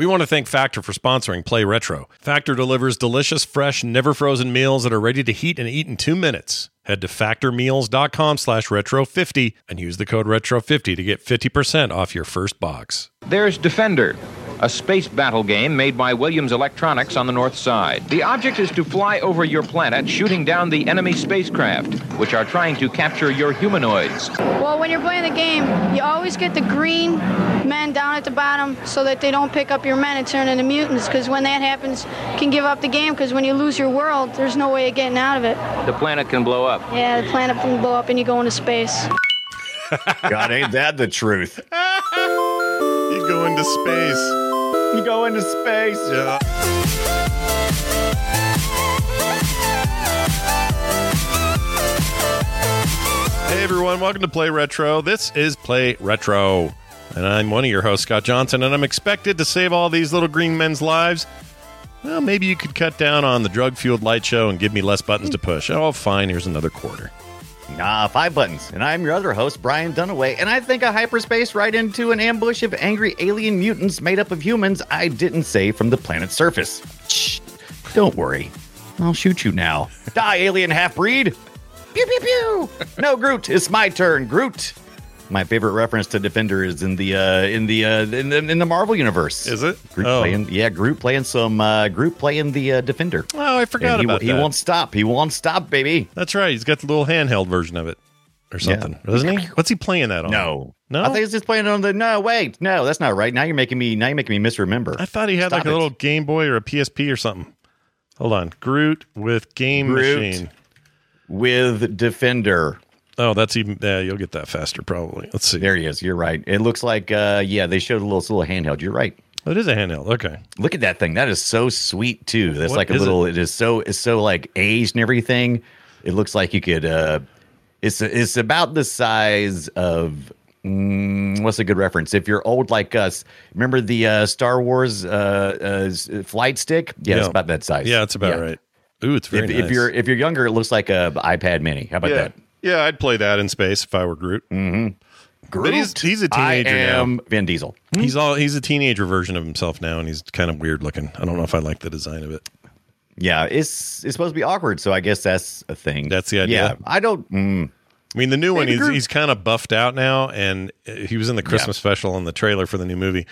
We want to thank Factor for sponsoring Play Retro. Factor delivers delicious, fresh, never frozen meals that are ready to heat and eat in two minutes. Head to factormeals.com slash retro50 and use the code retro50 to get 50% off your first box. There's Defender, a space battle game made by Williams Electronics on the north side. The object is to fly over your planet, shooting down the enemy spacecraft, which are trying to capture your humanoids. Well, when you're playing the game, you always get the green men down at the bottom so that they don't pick up your men and turn into mutants. Because when that happens, you can give up the game. Because when you lose your world, there's no way of getting out of it. The planet can blow up. Yeah, the planet can blow up and you go into space. God, ain't that the truth? You go into space. You go into space. Yeah. Hey everyone, welcome to Play Retro. This is Play Retro. And I'm one of your hosts, Scott Johnson, and I'm expected to save all these little green men's lives. Well, maybe you could cut down on the drug fueled light show and give me less buttons to push. Oh, fine, here's another quarter. Nah, five buttons. And I'm your other host, Brian Dunaway, and I think a hyperspace right into an ambush of angry alien mutants made up of humans I didn't save from the planet's surface. Shh, don't worry. I'll shoot you now. Die, alien half breed! Pew pew pew! No, Groot, it's my turn, Groot. My favorite reference to Defender is in the uh, in the uh, in the in the Marvel universe. Is it? Groot Oh. playing, yeah, Groot playing some uh, Groot playing the uh, Defender. Oh, I forgot And about he that. He won't stop. He won't stop, baby. That's right. He's got the little handheld version of it or something, doesn't he? What's he playing that on? No, No? I think he's just playing on the. No, wait, no, that's not right. Now you're making me. Now you're making me misremember. I thought he had Stop like a it. little Game Boy or a PSP or something. Hold on. Groot with Game Groot. Machine. with Defender. Oh, that's even. Yeah, you'll get that faster probably. Let's see. There he is. You're right. It looks like. uh Yeah, they showed a little, it's a little handheld. You're right. Oh, it is a handheld. Okay. Look at that thing. That is so sweet too. That's What like a is little. it is so. It's so like aged and everything. It looks like you could. uh It's it's about the size of. Mm, what's a good reference? If you're old like us, remember the uh, Star Wars uh, uh, flight stick? Yeah, it's about that size. Yeah, it's about right. Ooh, it's very If, nice. if you're if you're younger, it looks like a iPad Mini. How about yeah. that? Yeah, I'd play that in space if I were Groot. Mm-hmm. But he's he's a teenager I am now. Vin Diesel. He's all he's a teenager version of himself now, and he's kind of weird looking. I don't know if I like the design of it. Yeah, it's it's supposed to be awkward, so I guess that's a thing. That's the idea. Yeah, I don't. Mm, I mean, the new one, he's, Groot. he's kind of buffed out now, and he was in the Christmas special in the trailer for the new movie.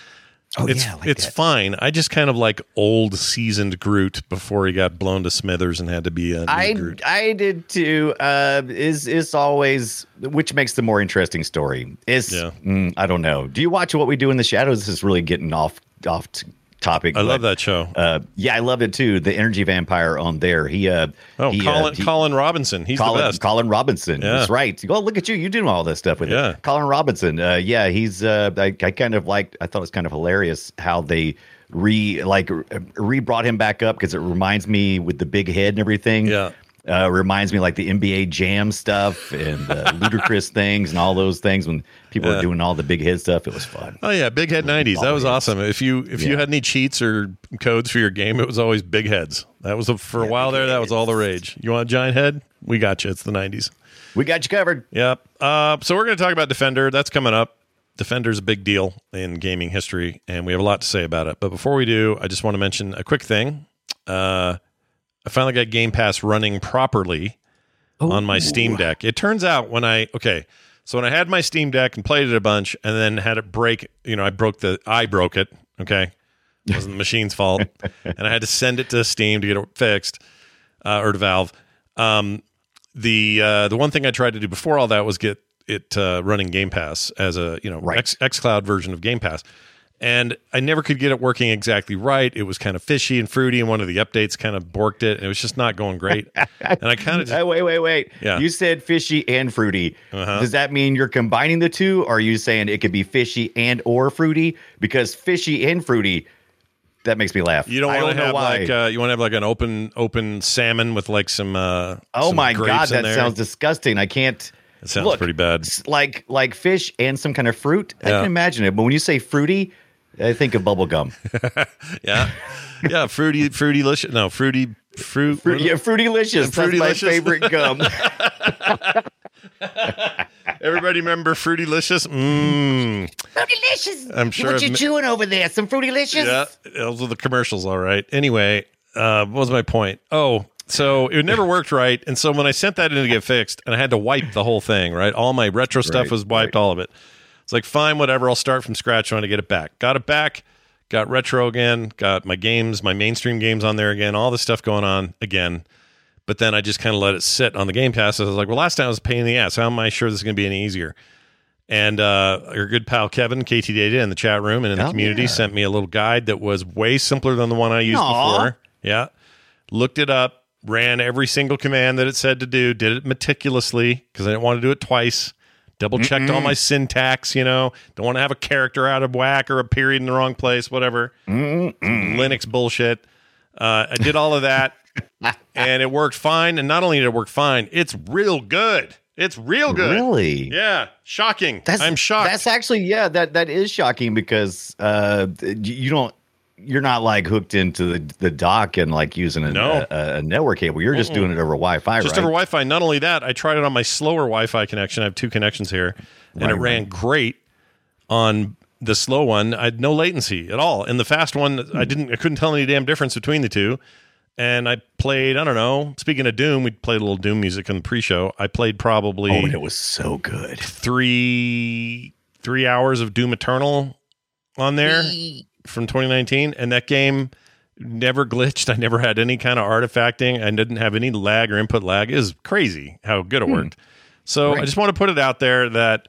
Oh, it's yeah, like it's that. fine. I just kind of like old seasoned Groot before he got blown to smithers and had to be a new I Groot. I did too. Uh, is is always which makes the more interesting story. Is Yeah. mm, I don't know. Do you watch what we do in the shadows? This is really getting off off t- topic. I love that show. Uh, yeah, I love it too. The energy vampire on there. He uh Oh, he, uh, Colin he- Colin Robinson, he's Colin, the best. Colin Robinson. Yeah. That's right. Oh, look at you. You doing all this stuff with Yeah. it. Colin Robinson. Uh, yeah, he's. Uh, I, I kind of liked. I thought it was kind of hilarious how they re like re brought him back up because it reminds me with the big head and everything. Yeah. Uh, reminds me like the NBA Jam stuff and uh, ludicrous things and all those things when people Yeah. were doing all the big head stuff. It was fun. Oh yeah, Big Head '90s. That was awesome. If you if you had any cheats or codes for your game, it was always Big Heads. That was a, for a while there. That was all the rage. You want a giant head? We got you. It's the '90s. We got you covered. Yep. Uh, so we're going to talk about Defender. That's coming up. Defender's a big deal in gaming history, and we have a lot to say about it. But before we do, I just want to mention a quick thing. Uh, I finally got Game Pass running properly on my Steam Deck. It turns out when I okay, so when I had my Steam Deck and played it a bunch, and then had it break, you know, I broke the I broke it. Okay, it wasn't the machine's fault, and I had to send it to Steam to get it fixed uh, or to Valve. Um, the uh, the one thing I tried to do before all that was get it uh, running Game Pass as a you know Right. X XCloud version of Game Pass, and I never could get it working exactly right. It was kind of fishy and fruity, and one of the updates kind of borked it, and it was just not going great. and I kind of Hey, wait, wait, wait. Yeah. You said fishy and fruity. Uh-huh. Does that mean you're combining the two? Or are you saying it could be fishy and or fruity? Because fishy and fruity, that makes me laugh. you don't want to know have why. like uh, you want to have like an open open salmon with like some uh, oh some my god, that there. sounds disgusting. I can't. It sounds Look, pretty bad. Like like fish and some kind of fruit. I Yeah. can imagine it. But when you say fruity, I think of bubble gum. Yeah, yeah, fruity, fruity, licious. No, fruity, fruit. Fruit, yeah, fruitylicious. That's my favorite gum. Everybody remember Fruity Fruitylicious? Mmm. fruitylicious. I'm sure What I've you ma- chewing over there? Some Fruity fruitylicious. Yeah, those are the commercials, all right. Anyway, uh, what was my point? Oh, so it never worked right, and so when I sent that in to get fixed, and I had to wipe the whole thing, right? All my retro stuff Right, was wiped, all of it. It's like fine, whatever. I'll start from scratch trying to get it back. Got it back. Got retro again. Got my games, my mainstream games on there again. All this stuff going on again. But then I just kind of let it sit on the Game Pass. I was like, well, last time it was a pain in the ass. How am I sure this is going to be any easier? And uh, our good pal Kevin, KT Data, in the chat room and in the community, yeah. sent me a little guide that was way simpler than the one I used Aw. before. Yeah. Looked it up, ran every single command that it said to do, did it meticulously because I didn't want to do it twice. Double checked all my syntax, you know. Don't want to have a character out of whack or a period in the wrong place, whatever. Linux bullshit. Uh, I did all of that and it worked fine. And not only did it work fine, it's real good. It's real good. Really? Yeah. Shocking. That's I'm shocked. That's actually yeah, that that is shocking because uh you don't you're not like hooked into the, the dock and like using a, No. a, a network cable. You're just doing it over Wi-Fi, just right? over Wi-Fi. Not only that, I tried it on my slower Wi-Fi connection. I have two connections here, and Right, it ran right. great on the slow one. I had no latency at all. And the fast one, I hmm. didn't. I couldn't tell any damn difference between the two. And I played. I don't know. Speaking of Doom, we played a little Doom music in the pre-show. I played probably oh, and it was so good. three three hours of Doom Eternal on there from 2019, and that game never glitched. I never had any kind of artifacting. I didn't have any lag or input lag. It was crazy how good it hmm. worked. So I just want to put it out there that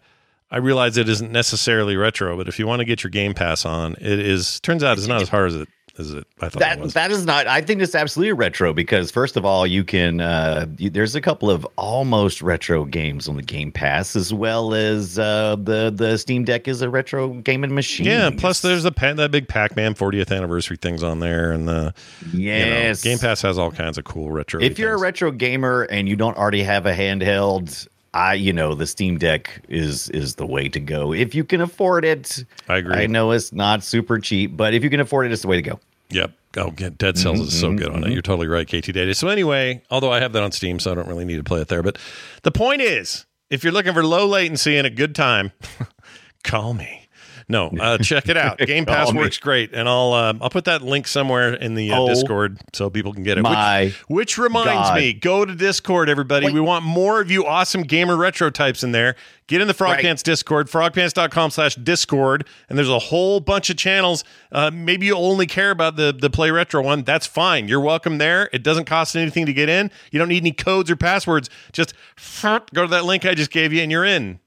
I realize it isn't necessarily retro, but if you want to get your Game Pass on, it is. Turns out it's not as hard as it as it I thought That was. that is not. I think it's absolutely retro because first of all, you can. Uh, you, there's a couple of almost retro games on the Game Pass, as well as uh, the the Steam Deck is a retro gaming machine. yeah. Plus, there's a that big Pac-Man 40th anniversary things on there, and the you know, yes, Game Pass has all kinds of cool retro. If you're a retro gamer and you don't already have a handheld, I you know the Steam Deck is is the way to go. If you can afford it, I agree. I know it's not super cheap, but if you can afford it, it's the way to go. Yep. Oh, get Dead Cells is so mm-hmm, good on it. Mm-hmm. You're totally right, KT Data. So anyway, although I have that on Steam, so I don't really need to play it there. But the point is, if you're looking for low latency and a good time, call me. No, uh, check it out. Game Pass Call me. works great, and I'll um, I'll put that link somewhere in the uh, Oh, Discord so people can get it. my which, which reminds God. me, go to Discord, everybody. We want more of you awesome gamer retro types in there. Get in the Frog Right. Pants Discord, frogpants.com slash Discord, and there's a whole bunch of channels. Uh, maybe you only care about the, the Play Retro one. That's fine. You're welcome there. It doesn't cost anything to get in. You don't need any codes or passwords. Just go to that link I just gave you, and you're in.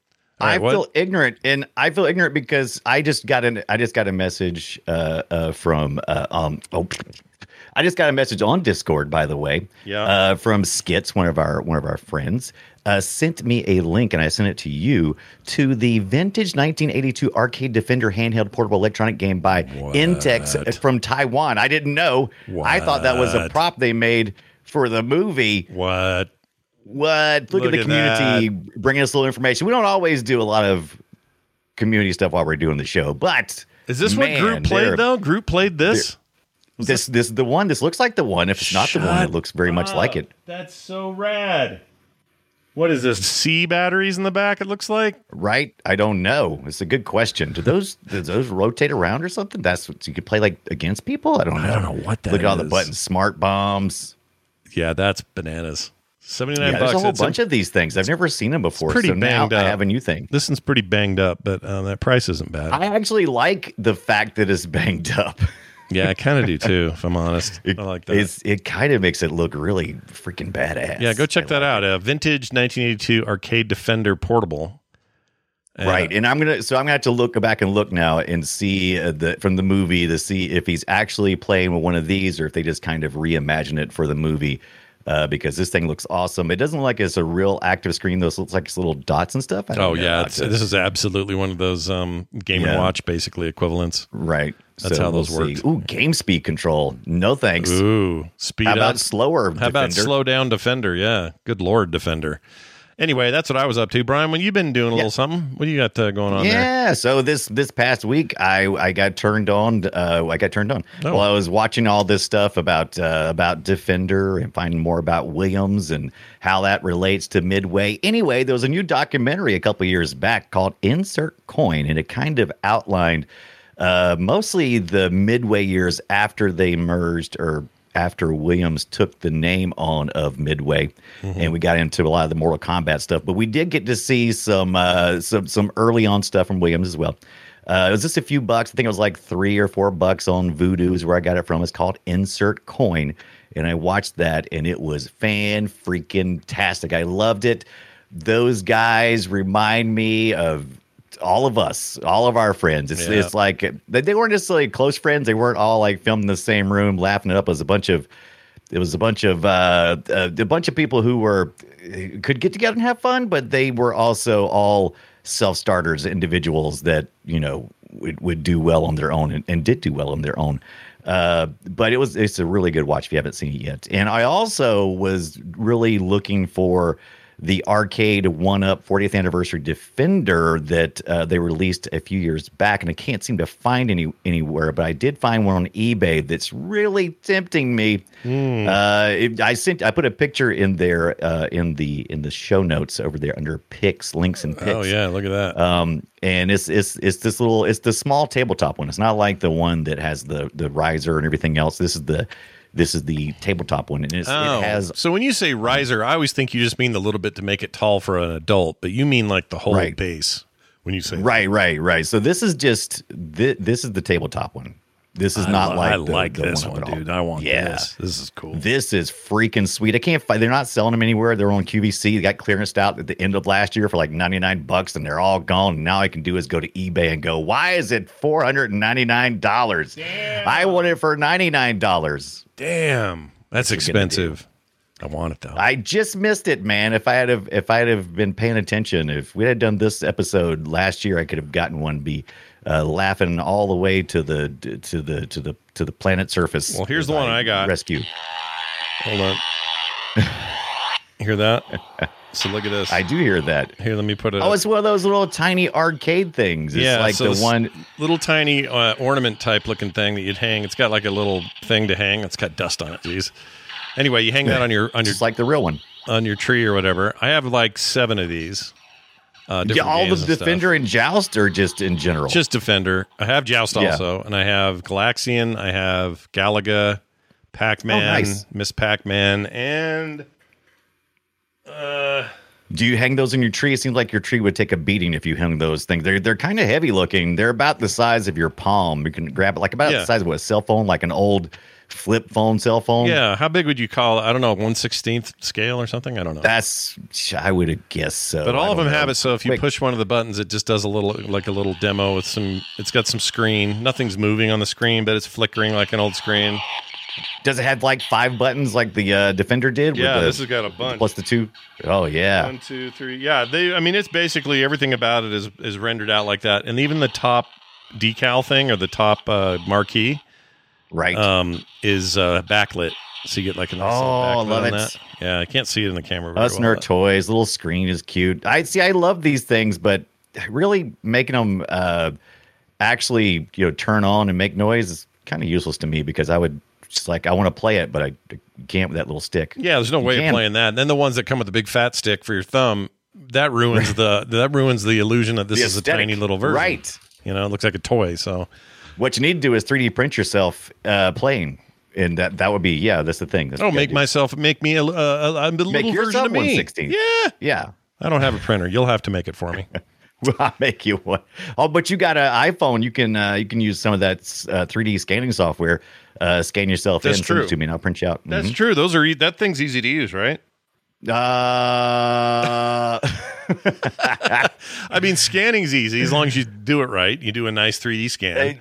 Right, I what? feel ignorant, and I feel ignorant because I just got an I just got a message uh, uh, from uh, um oh, I just got a message on Discord, by the way, Yeah. uh, from Skits, one of our one of our friends, uh, sent me a link, and I sent it to you to the vintage 1982 Arcade Defender handheld portable electronic game by Entex from Taiwan. I didn't know. I thought that was a prop they made for the movie. What? What? Look, Look at the community bringing us a little information. We don't always do a lot of community stuff while we're doing the show, but Is this what Groot played though? Groot played this. This this the one. This looks like the one. If it's not the one, it looks very much like it. That's so rad. What is this? C batteries in the back? It looks like. Right? I don't know. It's a good question. Do those do those rotate around or something? That's what you could play like against people. I don't know. I don't know what that Look at all the buttons. Smart bombs. Yeah, that's bananas. Seventy nine Yeah, there's a whole bunch of these things. I've never seen them before. pretty so banged I have a new thing. This one's pretty banged up, but uh, that price isn't bad. I actually like the fact that it's banged up. yeah, I kind of do too. If I'm honest, It, I like that. It's, it kind of makes it look really freaking badass. yeah, go check I that like out. Uh, vintage 1982 arcade Defender portable. Uh, right and i'm gonna so i'm gonna have to look back and look now and see uh, the from the movie to see if he's actually playing with one of these or if they just kind of reimagine it for the movie uh, because this thing looks awesome it doesn't look like it's a real active screen though it looks like it's little dots and stuff I don't Oh yeah, it's, this is absolutely one of those um, Game and Watch basically equivalents. right That's how those we'll work. ooh game speed control no thanks Ooh, speed how up. about slower How about slow down Defender? Yeah, good lord, Defender. Anyway, that's what I was up to, Brian. When you've been doing a little something, what do you got uh, going on there? Yeah. So this this past week, I I got turned on. Uh, I got turned on. Oh. Well, I was watching all this stuff about uh, about Defender and finding more about Williams and how that relates to Midway. Anyway, there was a new documentary a couple years back called Insert Coin, and it kind of outlined uh, mostly the Midway years after they merged or after Williams took the name on of Midway, and we got into a lot of the Mortal Kombat stuff. But we did get to see some uh, some some early on stuff from Williams as well. Uh, it was just a few bucks. I think it was like three or four bucks on Vudu is where I got it from. It's called Insert Coin, and I watched that, and it was fan freaking tastic. I loved it. Those guys remind me of all of us, all of our friends. It's Yeah. it's like they, they weren't necessarily close friends. They weren't all like filmed in the same room, laughing it up. It was a bunch of it was a bunch of uh, uh, a bunch of people who were could get together and have fun, but they were also all self starters, individuals that you know would, would do well on their own and, and did do well on their own. Uh, but it was it's a really good watch if you haven't seen it yet. And I also was really looking for the arcade one up 40th anniversary defender that uh, they released a few years back and i can't seem to find any anywhere but i did find one on ebay that's really tempting me uh, it, i sent i put a picture in there uh, in the in the show notes over there under pics links and pics Oh yeah, look at that. um, and it's it's it's this little it's the small tabletop one. It's not like the one that has the the riser and everything else. This is the this is the tabletop one, and it's, oh, it has so when you say riser, I always think you just mean the little bit to make it tall for an adult, but you mean like the whole Right. base when you say right, right, right. So this is just thi- this is the tabletop one. This is I not li- like I the- like the this one, one, up at all. dude. I want Yeah. this. This is cool. This is freaking sweet. I can't find. They're not selling them anywhere. They're on QVC. They got clearanced out at the end of last year for like ninety nine bucks, and they're all gone. Now I can do is go to eBay and go, why is it four hundred and ninety nine dollars? I want it for ninety nine dollars. Damn, that's What you gonna do? expensive. I want it though. I just missed it, man. If I had have, if I had have been paying attention, if we had done this episode last year, I could have gotten one. Be uh, laughing all the way to the to the to the to the planet surface. Well, here's the one I got. Rescue. Hold on. Hear that? So look at this. I do hear that. Here, let me put it. Oh, up. it's one of those little tiny arcade things. It's yeah, like so the one. little tiny uh, ornament type looking thing that you'd hang. It's got like a little thing to hang. It's got dust on it. Jeez. Anyway, you hang that on your on your Just like the real one. on your tree or whatever. I have like seven of these. Uh, Yeah, all the and stuff. Defender and Joust, or just in general. Just Defender. I have Joust Yeah. also, and I have Galaxian. I have Galaga, Pac Man, Oh, nice. Miss Pac Man, and uh, Do you hang those in your tree? It seems like your tree would take a beating if you hung those things. They're they're kind of heavy looking. They're about the size of your palm. You can grab it like about Yeah. the size of a cell phone, like an old flip phone cell phone. yeah. How big would you call it? I don't know, one sixteenth scale or something. I don't know. That's I would have guessed so. but all of them know. have it. So if you Quick. push one of the buttons, it just does a little like a little demo with some. It's got some screen. Nothing's moving on the screen, but it's flickering like an old screen. does it have like five buttons like the uh, Defender did? with Yeah, the- this has got a bunch. plus the two. Oh yeah, One, two, three. Yeah, they. I mean, it's basically everything about it is is rendered out like that, and even the top decal thing or the top uh, marquee right. um, is uh, backlit. So you get like a nice Oh, I love it. that. Yeah, I can't see it in the camera. Us and well, our toys, little screen is cute. I see. I love these things, but really making them uh, actually, you know, turn on and make noise is kind of useless to me because I would just like I want to play it, but I can't with that little stick. Yeah, there's no You way of playing that. And then the ones that come with the big fat stick for your thumb, that ruins the that ruins the illusion that this The is a tiny little version. Right. You know, it looks like a toy. So What you need to do is 3D print yourself uh, playing, and that that would be yeah. That's the thing. That's oh, make gotta myself make me a, a, a, little Make version of me. 116. Yeah, yeah. I don't have a printer. You'll have to make it for me. Well, I'll make you one. Oh, but you got an iPhone. You can uh, you can use some of that uh, 3D scanning software. Uh, scan yourself That's in, true. to me, and I'll print you out. That's Mhm. true. Those are e- that thing's easy to use, right? Uh, I mean, scanning's easy as long as you do it right. You do a nice 3D scan,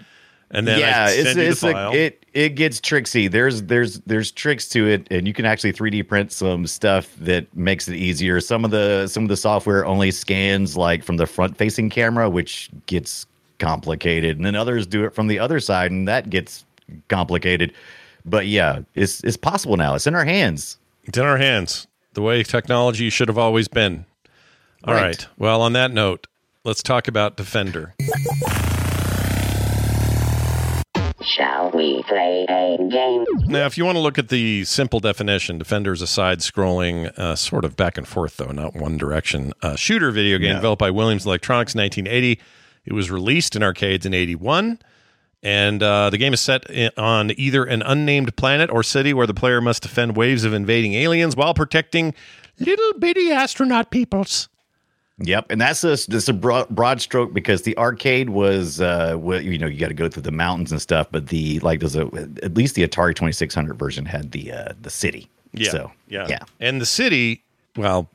and then yeah, it's it's a, it it gets tricksy. There's there's there's tricks to it, and you can actually 3D print some stuff that makes it easier. Some of the some of the software only scans like from the front facing camera, which gets complicated, and then others do it from the other side, and that gets complicated. But yeah, it's it's possible now. It's in our hands. It's in our hands. The way technology should have always been. All right. Right. Well, on that note, let's talk about Defender. Shall we play a game? Now, if you want to look at the simple definition, Defender is a side scrolling, uh, sort of back and forth, though, not one direction, uh, shooter video game No. developed by Williams Electronics in 1980. It was released in arcades in 81. And uh, the game is set i- on either an unnamed planet or city where the player must defend waves of invading aliens while protecting little bitty astronaut peoples. Yep, and that's a that's a broad, broad stroke because the arcade was, uh, you know, you got to go through the mountains and stuff. But the like, there's a at least the Atari Twenty Six Hundred version had the uh, the city. Yeah. So yeah. yeah. And the city, well,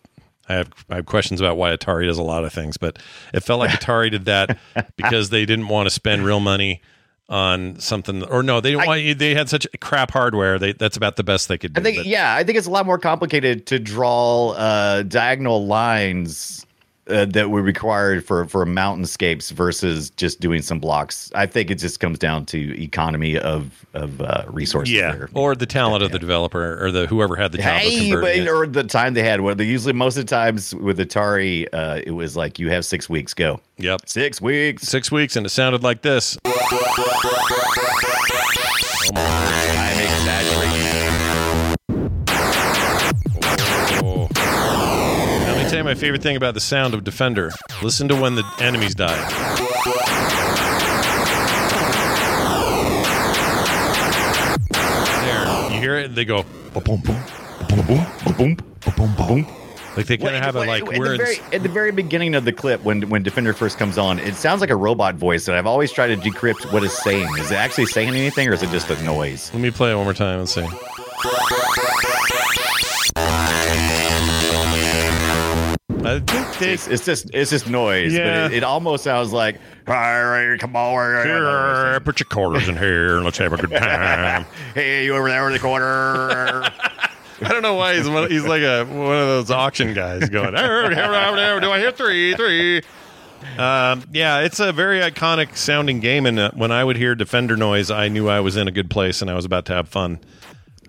I have I have questions about why Atari does a lot of things, but it felt like Atari did that because they didn't want to spend real money on something or no, they didn't want they had such crap hardware. They that's about the best they could do. I think but- yeah, I think it's a lot more complicated to draw uh, diagonal lines uh, that were required for for mountainscapes versus just doing some blocks. I think it just comes down to economy of of uh, resources. yeah, there. or the talent of the developer or the whoever had the job of Hey, but, it. or the time they had. Well, they usually most of the times with Atari, uh, it was like you have six weeks. Go. Yep, six weeks. Six weeks, and it sounded like this. my favorite thing about the sound of Defender. Listen to when the enemies die. There, you hear it? And they go boom, boom, boom, boom, boom, boom, boom. Like they kind of have a like at, the very, at the very beginning of the clip when when Defender first comes on, it sounds like a robot voice, and I've always tried to decrypt what it's saying. Is it actually saying anything, or is it just a noise? Let me play it one more time. Let's see. I think they, it's, it's just it's just noise. Yeah. but it, it almost sounds like, "All right, come on, Here, put your quarters in here and let's have a good time. hey, you over there in the corner. I don't know why he's one, he's like a one of those auction guys going. "Arr, arr, arr, arr, Do I hear three, three? Um, yeah, it's a very iconic sounding game, and uh, when I would hear Defender noise, I knew I was in a good place and I was about to have fun.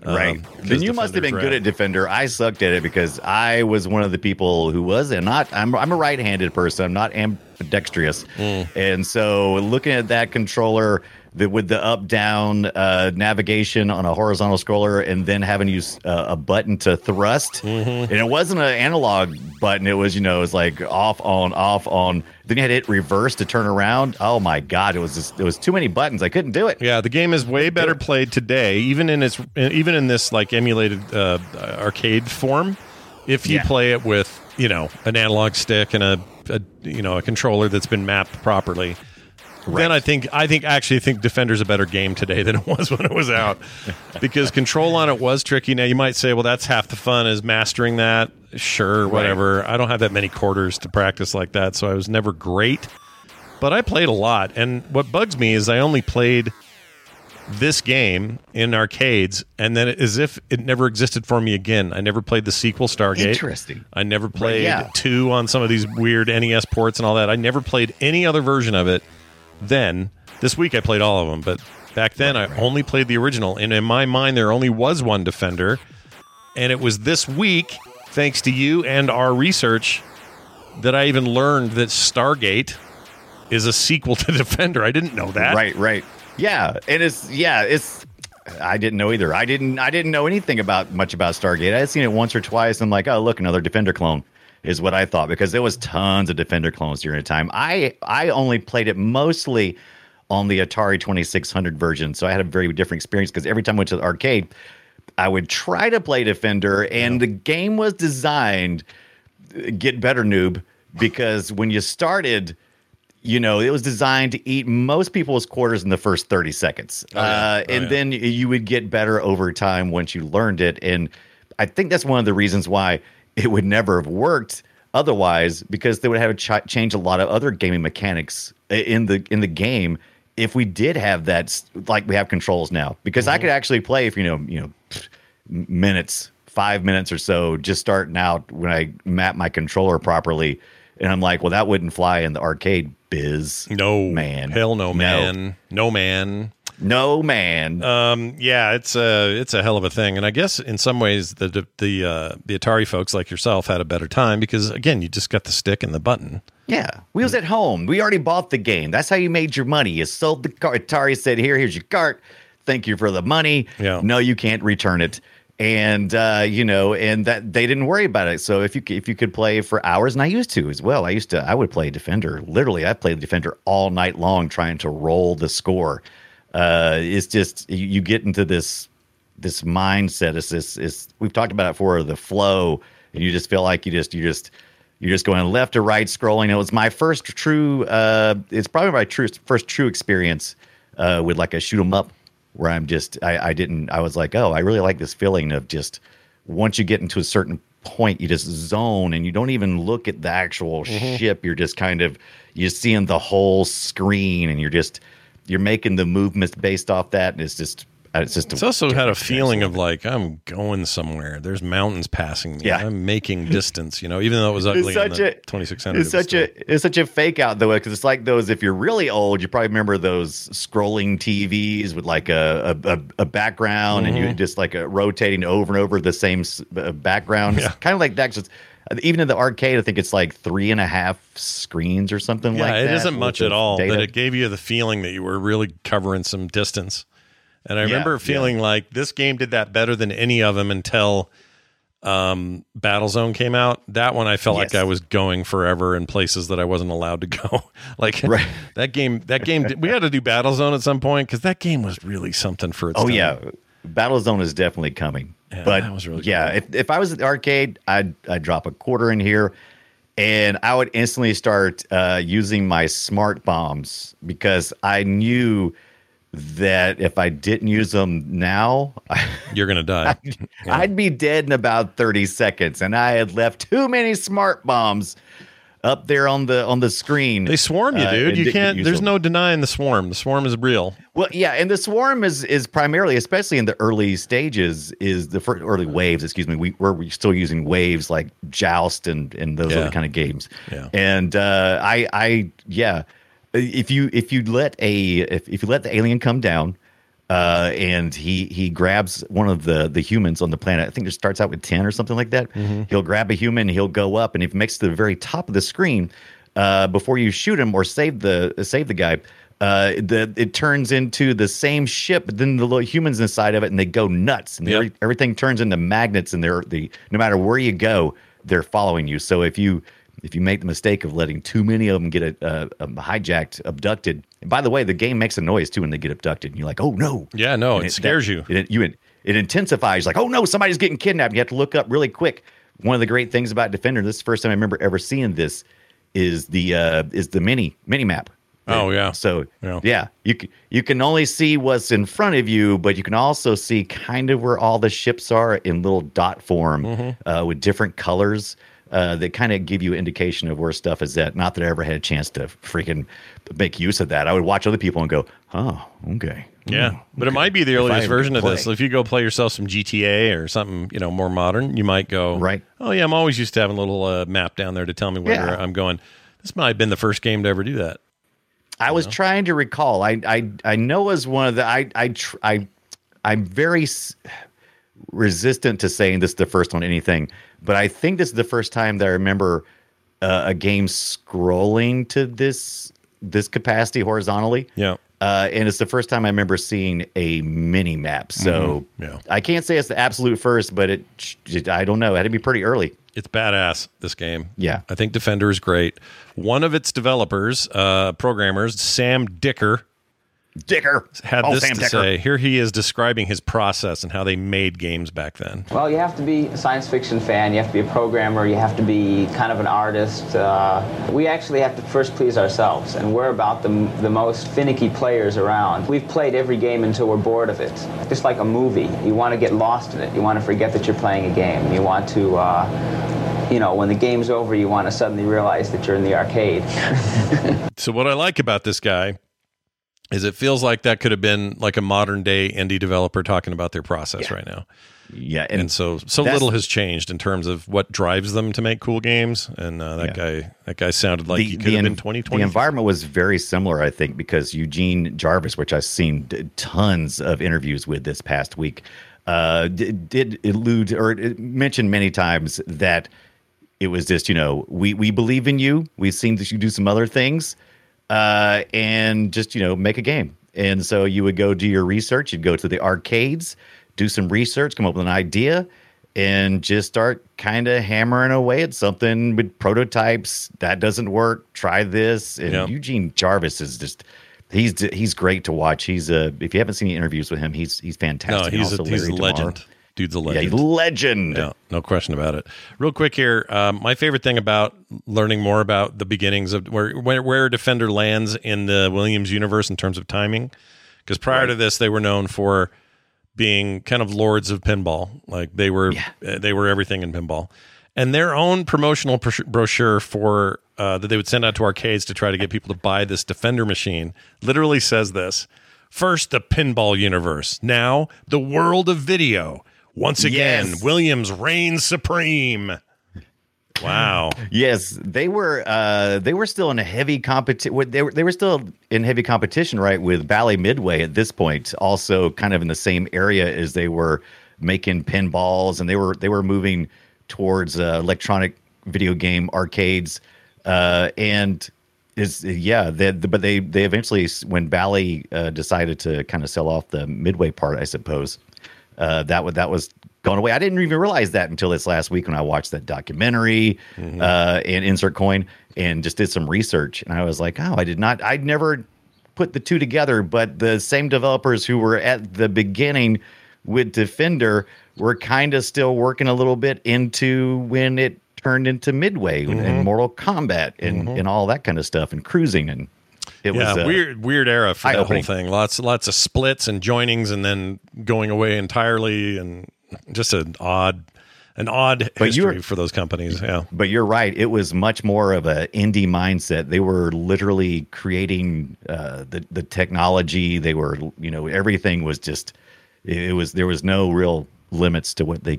Um, Right. 'cause then you must have been Defender's good at Defender. I sucked at it because I was one of the people who was and not. I'm I'm a right-handed person. I'm not ambidextrous, Mm. and so looking at that controller. The, with the up down uh, navigation on a horizontal scroller and then having to use uh, a button to thrust. Mm-hmm. and it wasn't an analog button. It was you know it was like off on off on. Then you had to hit reverse to turn around. Oh my god it was just it was too many buttons. I couldn't do it. Yeah, the game is way better played today, even in its even in this like emulated uh, arcade form. If you Yeah. play it with you know an analog stick and a, a you know a controller that's been mapped properly, then I think I think actually think Defender's a better game today than it was when it was out because control on it was tricky. Now you might say, well, that's half the fun is mastering that. Sure, whatever. I don't have that many quarters to practice like that, so I was never great. But I played a lot, and what bugs me is I only played this game in arcades, and then as if it never existed for me again. I never played the sequel Stargate. Interesting. I never played yeah. two on some of these weird NES ports and all that. I never played any other version of it. Then this week I played all of them, but Back then, I only played the original, and in my mind, there only was one Defender. And it was this week, thanks to you and our research, that I even learned that Stargate is a sequel to Defender. I didn't know that. Right, right. Yeah, and it's yeah, it's. I didn't know either. I didn't. I didn't know anything about much about Stargate. I had seen it once or twice. I'm like, oh, look, another Defender clone is what I thought because there was tons of Defender clones during the time. I I only played it mostly on the Atari 2600 version, so I had a very different experience because every time I went to the arcade, I would try to play Defender, and the game was designed get better noob because when you started you know it was designed to eat most people's quarters in the first 30 seconds Oh, yeah. uh, Oh, and yeah. then you would get better over time once you learned it and i think that's one of the reasons why it would never have worked otherwise because they would have ch- change a lot of other gaming mechanics in the in the game if we did have that like we have controls now. Because Mm-hmm. i could actually play if you know you know minutes five minutes or so just starting out when i map my controller properly. And i'm like well that wouldn't fly in the arcade biz No. man. Hell no, man, no man. No man Um, yeah, it's a it's a hell of a thing, and I guess in some ways the the uh, the Atari folks like yourself had a better time because again, you just got the stick and the button. Yeah, we was at home. We already bought the game. That's how you made your money. You sold the cart. Atari said, "Here, here's your cart. Thank you for the money. Yeah. No, you can't return it." And uh, you know, and that they didn't worry about it. So if you if you could play for hours, and I used to as well. I used to. I would play Defender. Literally, I played Defender all night long, trying to roll the score. Uh, it's just you, you get into this this mindset. It's this is we've talked about it before. The flow, and you just feel like you just you just you're just going left to right scrolling. It was my first true. Uh, it's probably my true first true experience uh, with like a shoot 'em up, where I'm just I, I didn't I was like oh I really like this feeling of just once you get into a certain point you just zone and you don't even look at the actual ship. You're just kind of you're seeing the whole screen and you're just you're making the movements based off that and it's just it's just It's also had a feeling of like I'm going somewhere. There's mountains passing me. Yeah. I'm making distance. You know, even though it was ugly. It's such in a the 2600. It's such a it's such a fake out though because it's like those. If you're really old, you probably remember those scrolling TVs with like a a, a, background and you Mhm. just like a rotating over and over the same uh, background. It's kind of like that. Just even in the arcade, I think it's like three and a half screens or something yeah, like that. it isn't much at all, data. but it gave you the feeling that you were really covering some distance. And I Yeah, remember yeah. feeling like this game did that better than any of them until um, Battlezone came out. That one I felt like I was going forever in places that I wasn't allowed to go. like that game, that game, we had to do Battlezone at some point because that game was really something for its Oh time. yeah, Battlezone is definitely coming. Yeah, but that was really yeah, if if I was at the arcade, I'd I'd drop a quarter in here, and I would instantly start uh, using my smart bombs because I knew that if I didn't use them now, you're gonna die. I'd be dead in about thirty seconds, and I had left too many smart bombs up there on the on the screen. They swarm you, uh, dude. and You can't. There's them. no denying the swarm. The swarm is real. Well, yeah, and the swarm is is primarily, especially in the early stages, is the first early waves. Excuse me, we were we still using waves like Joust and and those Yeah. other kind of games. Yeah. And uh, I I yeah, if you if you let a if, if you let the alien come down. Uh, and he he grabs one of the the humans on the planet. I think it starts out with ten or something like that. He'll grab a human, he'll go up, and if he makes to the very top of the screen, uh, before you shoot him or save the save the guy, uh, the it turns into the same ship, but then the little humans inside of it, and they go nuts, and Yep. everything turns into magnets, and they're the no matter where you go, they're following you. So if you if you make the mistake of letting too many of them get a, uh, um, hijacked, abducted, and by the way, the game makes a noise too when they get abducted, and you're like, oh no, Yeah, no, And it scares you. It, you it intensifies like, oh no, somebody's getting kidnapped. You have to look up really quick. One of the great things about Defender, this is the first time I remember ever seeing this, is the uh, is the mini mini map. Oh, yeah. So Yeah. yeah, you you can only see what's in front of you, but you can also see kind of where all the ships are in little dot form Mm-hmm. uh, with different colors. Uh, that kind of give you indication of where stuff is at. Not that I ever had a chance to freaking make use of that. I would watch other people and go, "Oh, okay, Yeah, Hmm, but it might be the earliest version of this. If you go play yourself some GTA or something, you know, more modern, you might go Right. Oh yeah, I'm always used to having a little uh, map down there to tell me where Yeah. I'm going. This might have been the first game to ever do that. I was know? trying to recall. I I I know as one of the I I tr- I I'm very s- resistant to saying this is the first on anything, but I think this is the first time that I remember uh, a game scrolling to this this capacity horizontally. Yeah. Uh, and it's the first time I remember seeing a mini map. So Mhm. Yeah. I can't say it's the absolute first, but it, it I don't know. It had to be pretty early. It's badass, this game. Yeah. I think Defender is great. One of its developers, uh, programmers, Sam Dicker, Dicker had Oh, this Sam to Dicker. say. Here he is describing his process and how they made games back then. Well, you have to be a science fiction fan, you have to be a programmer, you have to be kind of an artist. Uh, we actually have to first please ourselves, and we're about the, the most finicky players around. We've played every game until we're bored of it. Just like a movie, you want to get lost in it, you want to forget that you're playing a game, you want to. Uh, you know, when the game's over, you want to suddenly realize that you're in the arcade. So what I like about this guy is it feels like that could have been like a modern day indie developer talking about their process right now. Yeah, And, so so little has changed in terms of what drives them to make cool games. And uh, that guy that guy sounded like he could have en- been 2020. The environment was very similar, I think, because Eugene Jarvis, which I've seen d- tons of interviews with this past week, uh, d- did allude or mentioned many times that it was just, you know, we we believe in you. We've seen that you do some other things, uh, and just you know make a game. And so you would go do your research. You'd go to the arcades, do some research, come up with an idea, and just start kind of hammering away at something with prototypes. That doesn't work. Try this. And Yeah. Eugene Jarvis is just. He's he's great to watch. He's a if you haven't seen any interviews with him, he's he's fantastic. no, he's a, he's a Larry DeMar. Dude's a Yeah, legend. a legend. Yeah, no question about it. Real quick here, um, my favorite thing about learning more about the beginnings of where where, where Defender lands in the Williams universe in terms of timing, because prior to this they were known for being kind of lords of pinball, like they were uh, they were everything in pinball, and their own promotional brochure for uh, that they would send out to arcades to try to get people to buy this Defender machine literally says this. First, the pinball universe. Now, the world of video. Once again, Yes. Williams reigns supreme. Wow. Yes, they were. Uh, they were still in a heavy competition. They were. They were still in heavy competition, right, with Bally Midway at this point. Also, kind of in the same area as they were making pinballs, and they were they were moving towards uh, electronic video game arcades. Uh, and is yeah, they, but they they eventually when Bally uh, decided to kind of sell off the Midway part, I suppose uh, that was that was gone away. I didn't even realize that until this last week when I watched that documentary uh, and Insert Coin and just did some research. And I was like, oh, I did not, I'd never put the two together. But the same developers who were at the beginning with Defender were kind of still working a little bit into when it turned into Midway and Mortal Kombat and, and all that kind of stuff and cruising and. It yeah, was uh, weird, weird era for that whole thing. Lots, lots of splits and joinings, and then going away entirely, and just an odd, an odd But history you're- for those companies. Yeah, But you're right. It was much more of a indie mindset. They were literally creating uh, the the technology. They were, you know, everything was just. It was there was no real limits to what they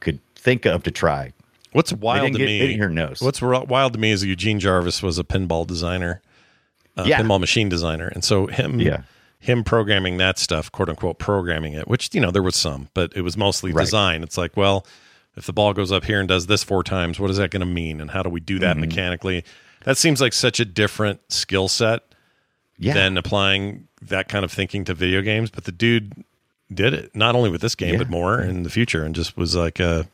could, think of to try. What's wild to get- me? they didn't hear no's. What's wild to me is Eugene Jarvis was a pinball designer, uh, Yeah. pinball machine designer, and so him, Yeah. him programming that stuff, quote unquote, programming it, which you know there was some, but it was mostly Right. design. It's like, well, if the ball goes up here and does this four times, what is that going to mean, and how do we do that Mm-hmm. mechanically? That seems like such a different skill set Yeah. than applying that kind of thinking to video games. But the dude did it not only with this game, Yeah. but more in the future, and just was like a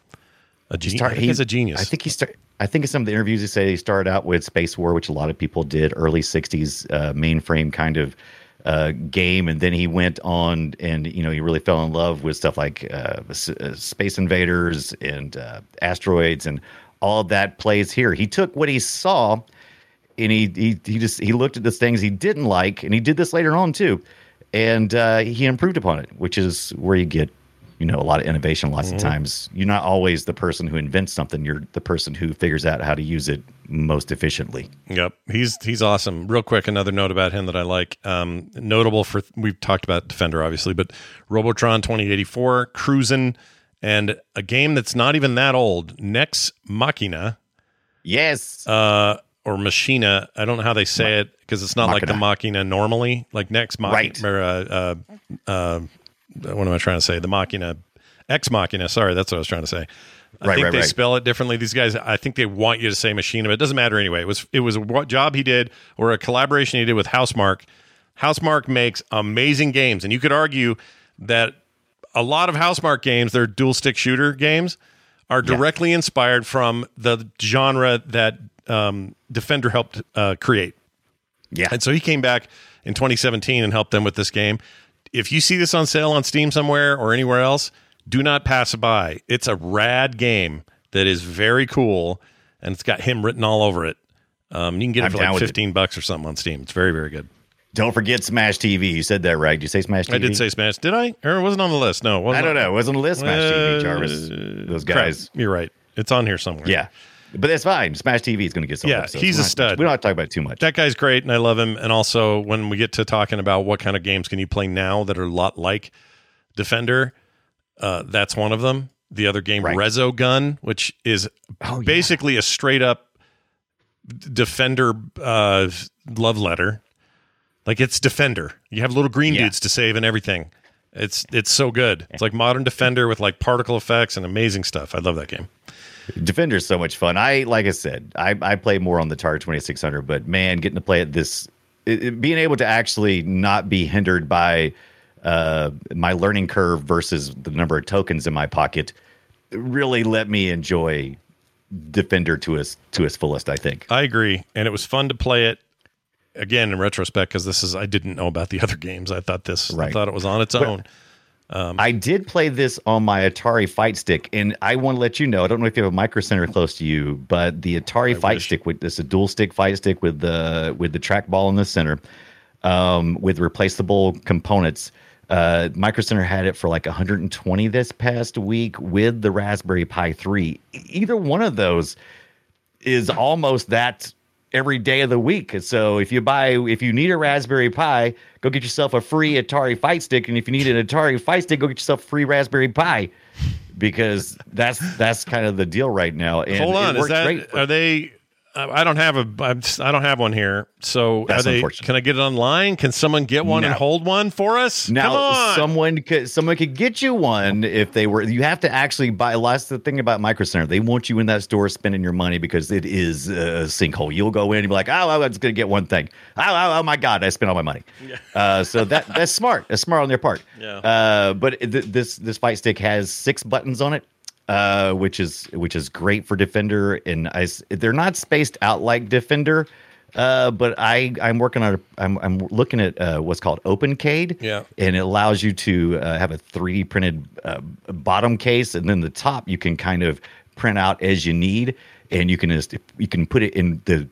a genius. start- he's a genius. I think he start. I think in some of the interviews he said he started out with Space War, which a lot of people did, early '60s uh, mainframe kind of uh, game, and then he went on and you know he really fell in love with stuff like uh, S- uh, Space Invaders and uh, asteroids and all that plays here. He took what he saw and he he he just he looked at the things he didn't like, and he did this later on too, and uh, he improved upon it, which is where you get you know a lot of innovation. Lots Mm-hmm. of times, you're not always the person who invents something; you're the person who figures out how to use it most efficiently. Yep, he's he's awesome. Real quick, another note about him that I like. Um, notable for we've talked about Defender, obviously, but Robotron 2084, Cruisin', and a game that's not even that old, Nex Machina. Yes, Uh, or Machina. I don't know how they say it because it's not like the Machina normally, like next Machina. Right. Or, uh, uh, uh, what am I trying to say? The Machina, Ex Machina. Sorry, that's what I was trying to say. I Right, think right, they right. spell it differently. These guys, I think they want you to say Machina, but it doesn't matter anyway. It was it was a what job he did or a collaboration he did with Housemarque. Housemarque makes amazing games, and you could argue that a lot of Housemarque games, they're dual stick shooter games, are directly inspired from the genre that um, Defender helped uh, create. Yeah. And so he came back in 2017 and helped them with this game. If you see this on sale on Steam somewhere or anywhere else, do not pass it by. It's a rad game that is very cool, and it's got him written all over it. Um, you can get it I'm for like with it. 15 bucks or something on Steam. It's very, very good. Don't forget Smash TV. You said that right. Did you say Smash TV? I did say Smash. Did I? Or it wasn't on the list? No, it wasn't I don't know. It wasn't on the list. Smash TV, Uh, Jarvis. Those crap. guys. You're right. It's on here somewhere. Yeah. But that's fine. Smash TV is going to get some Yeah, episodes. he's We a don't stud. We don't have to talk about it too much. That guy's great, and I love him. And also, when we get to talking about what kind of games can you play now that are a lot like Defender, uh, that's one of them. The other game, Right. Oh, Resogun, which is basically a straight up Defender uh, love letter. Like it's Defender. You have little green Yeah. dudes to save and everything. It's it's so good. It's like modern Defender with like particle effects and amazing stuff. I love that game. Defender is so much fun. I like I said, I, I play more on the Atari 2600, but man, getting to play at this, it, it- being able to actually not be hindered by uh, my learning curve versus the number of tokens in my pocket, really let me enjoy Defender to its to its fullest. I think. I agree, and it was fun to play it again in retrospect because this is I didn't know about the other games. I thought this I thought it was on its But- own. Um, I did play this on my Atari Fight Stick, and I want to let you know. I don't know if you have a Micro Center close to you, but the Atari Fight Stick with this a dual stick fight stick with the with the trackball in the center, um, with replaceable components. Uh, Micro Center had it for like 120 this past week with the Raspberry Pi 3. E- Either one of those is almost that every day of the week. So if you buy, if you need a Raspberry Pi, go get yourself a free Atari Fight Stick, and if you need an Atari Fight Stick, go get yourself a free Raspberry Pi, because that's that's kind of the deal right now. And Hold on, it is that great are they? I I don't have a. I'm just- I don't have one here. So That's are they? unfortunate. Can I get it online? Can someone get one and hold one for us? Come Now, on. someone could someone could get you one if they were. You have to actually buy. That's the thing about Micro Center. They want you in that store spending your money because it is a sinkhole. You'll go in and be like, "Oh, I'm just gonna get one thing." Oh, oh, oh my God, I spent all my money. Uh, so that that's smart. That's smart on their part. Yeah. Uh, but th- this this fight stick has six buttons on it, uh, which is which is great for Defender, and I, they're not spaced out like Defender. Uh, but I I'm working on a, I'm I'm looking at uh, what's called OpenCade. Yeah. and it allows you to uh, have a 3D printed uh, bottom case, and then the top you can kind of print out as you need, and you can just you can put it in the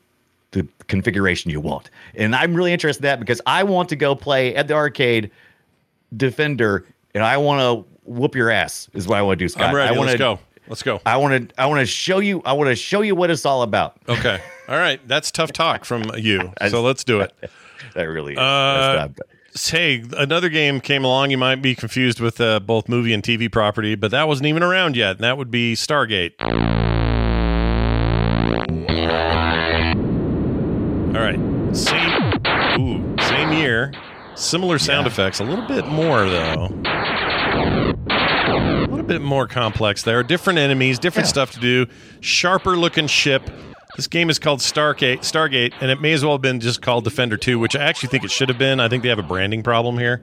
the configuration you want. And I'm really interested in that because I want to go play at the arcade Defender, and I want to whoop your ass. Is what I want to do, Scott. I'm ready. I wanna, Let's go. Let's go. I want to. I want to show you. I want to show you what it's all about. Okay. All right. That's tough talk from you. So let's do it. That really is. Uh, hey, another game came along. You might be confused with uh, both movie and TV property, but that wasn't even around yet. And that would be Stargate. All right. Same. Ooh, same year. Similar sound effects. A little bit more though. A little bit more complex there. Different enemies, different stuff to do. Sharper looking ship. This game is called Stargate, Stargate, and it may as well have been just called Defender 2, which I actually think it should have been. I think they have a branding problem here.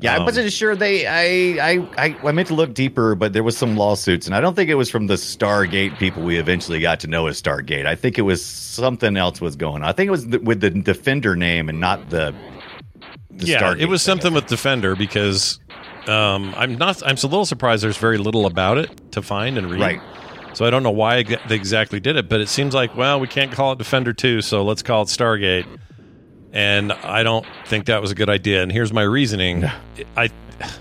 Yeah, I Um, wasn't sure. They, I, I, I, I meant to look deeper, but there was some lawsuits, and I don't think it was from the Stargate people we eventually got to know as Stargate. I think it was something else was going on. I think it was the, with the Defender name and not the. the yeah, Stargate it was thing. something with Defender because um, I'm not. I'm a little surprised. There's very little about it to find and read. Right. So I don't know why they exactly did it, but it seems like well, we can't call it Defender Two, so let's call it Stargate. And I don't think that was a good idea. And here's my reasoning: I,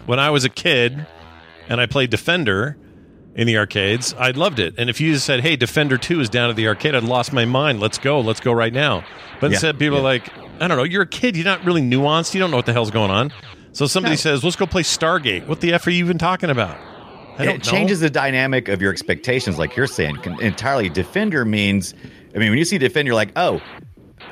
when I was a kid, and I played Defender in the arcades, I loved it. And if you just said, "Hey, Defender Two is down at the arcade," I'd lost my mind. Let's go, let's go right now. But Yeah, instead, people are like, I don't know, you're a kid, you're not really nuanced, you don't know what the hell's going on. So somebody No. says, "Let's go play Stargate." What the f are you even talking about? I don't it know. changes the dynamic of your expectations, like you're saying. Entirely, defender means I mean, when you see defend, you're like, oh,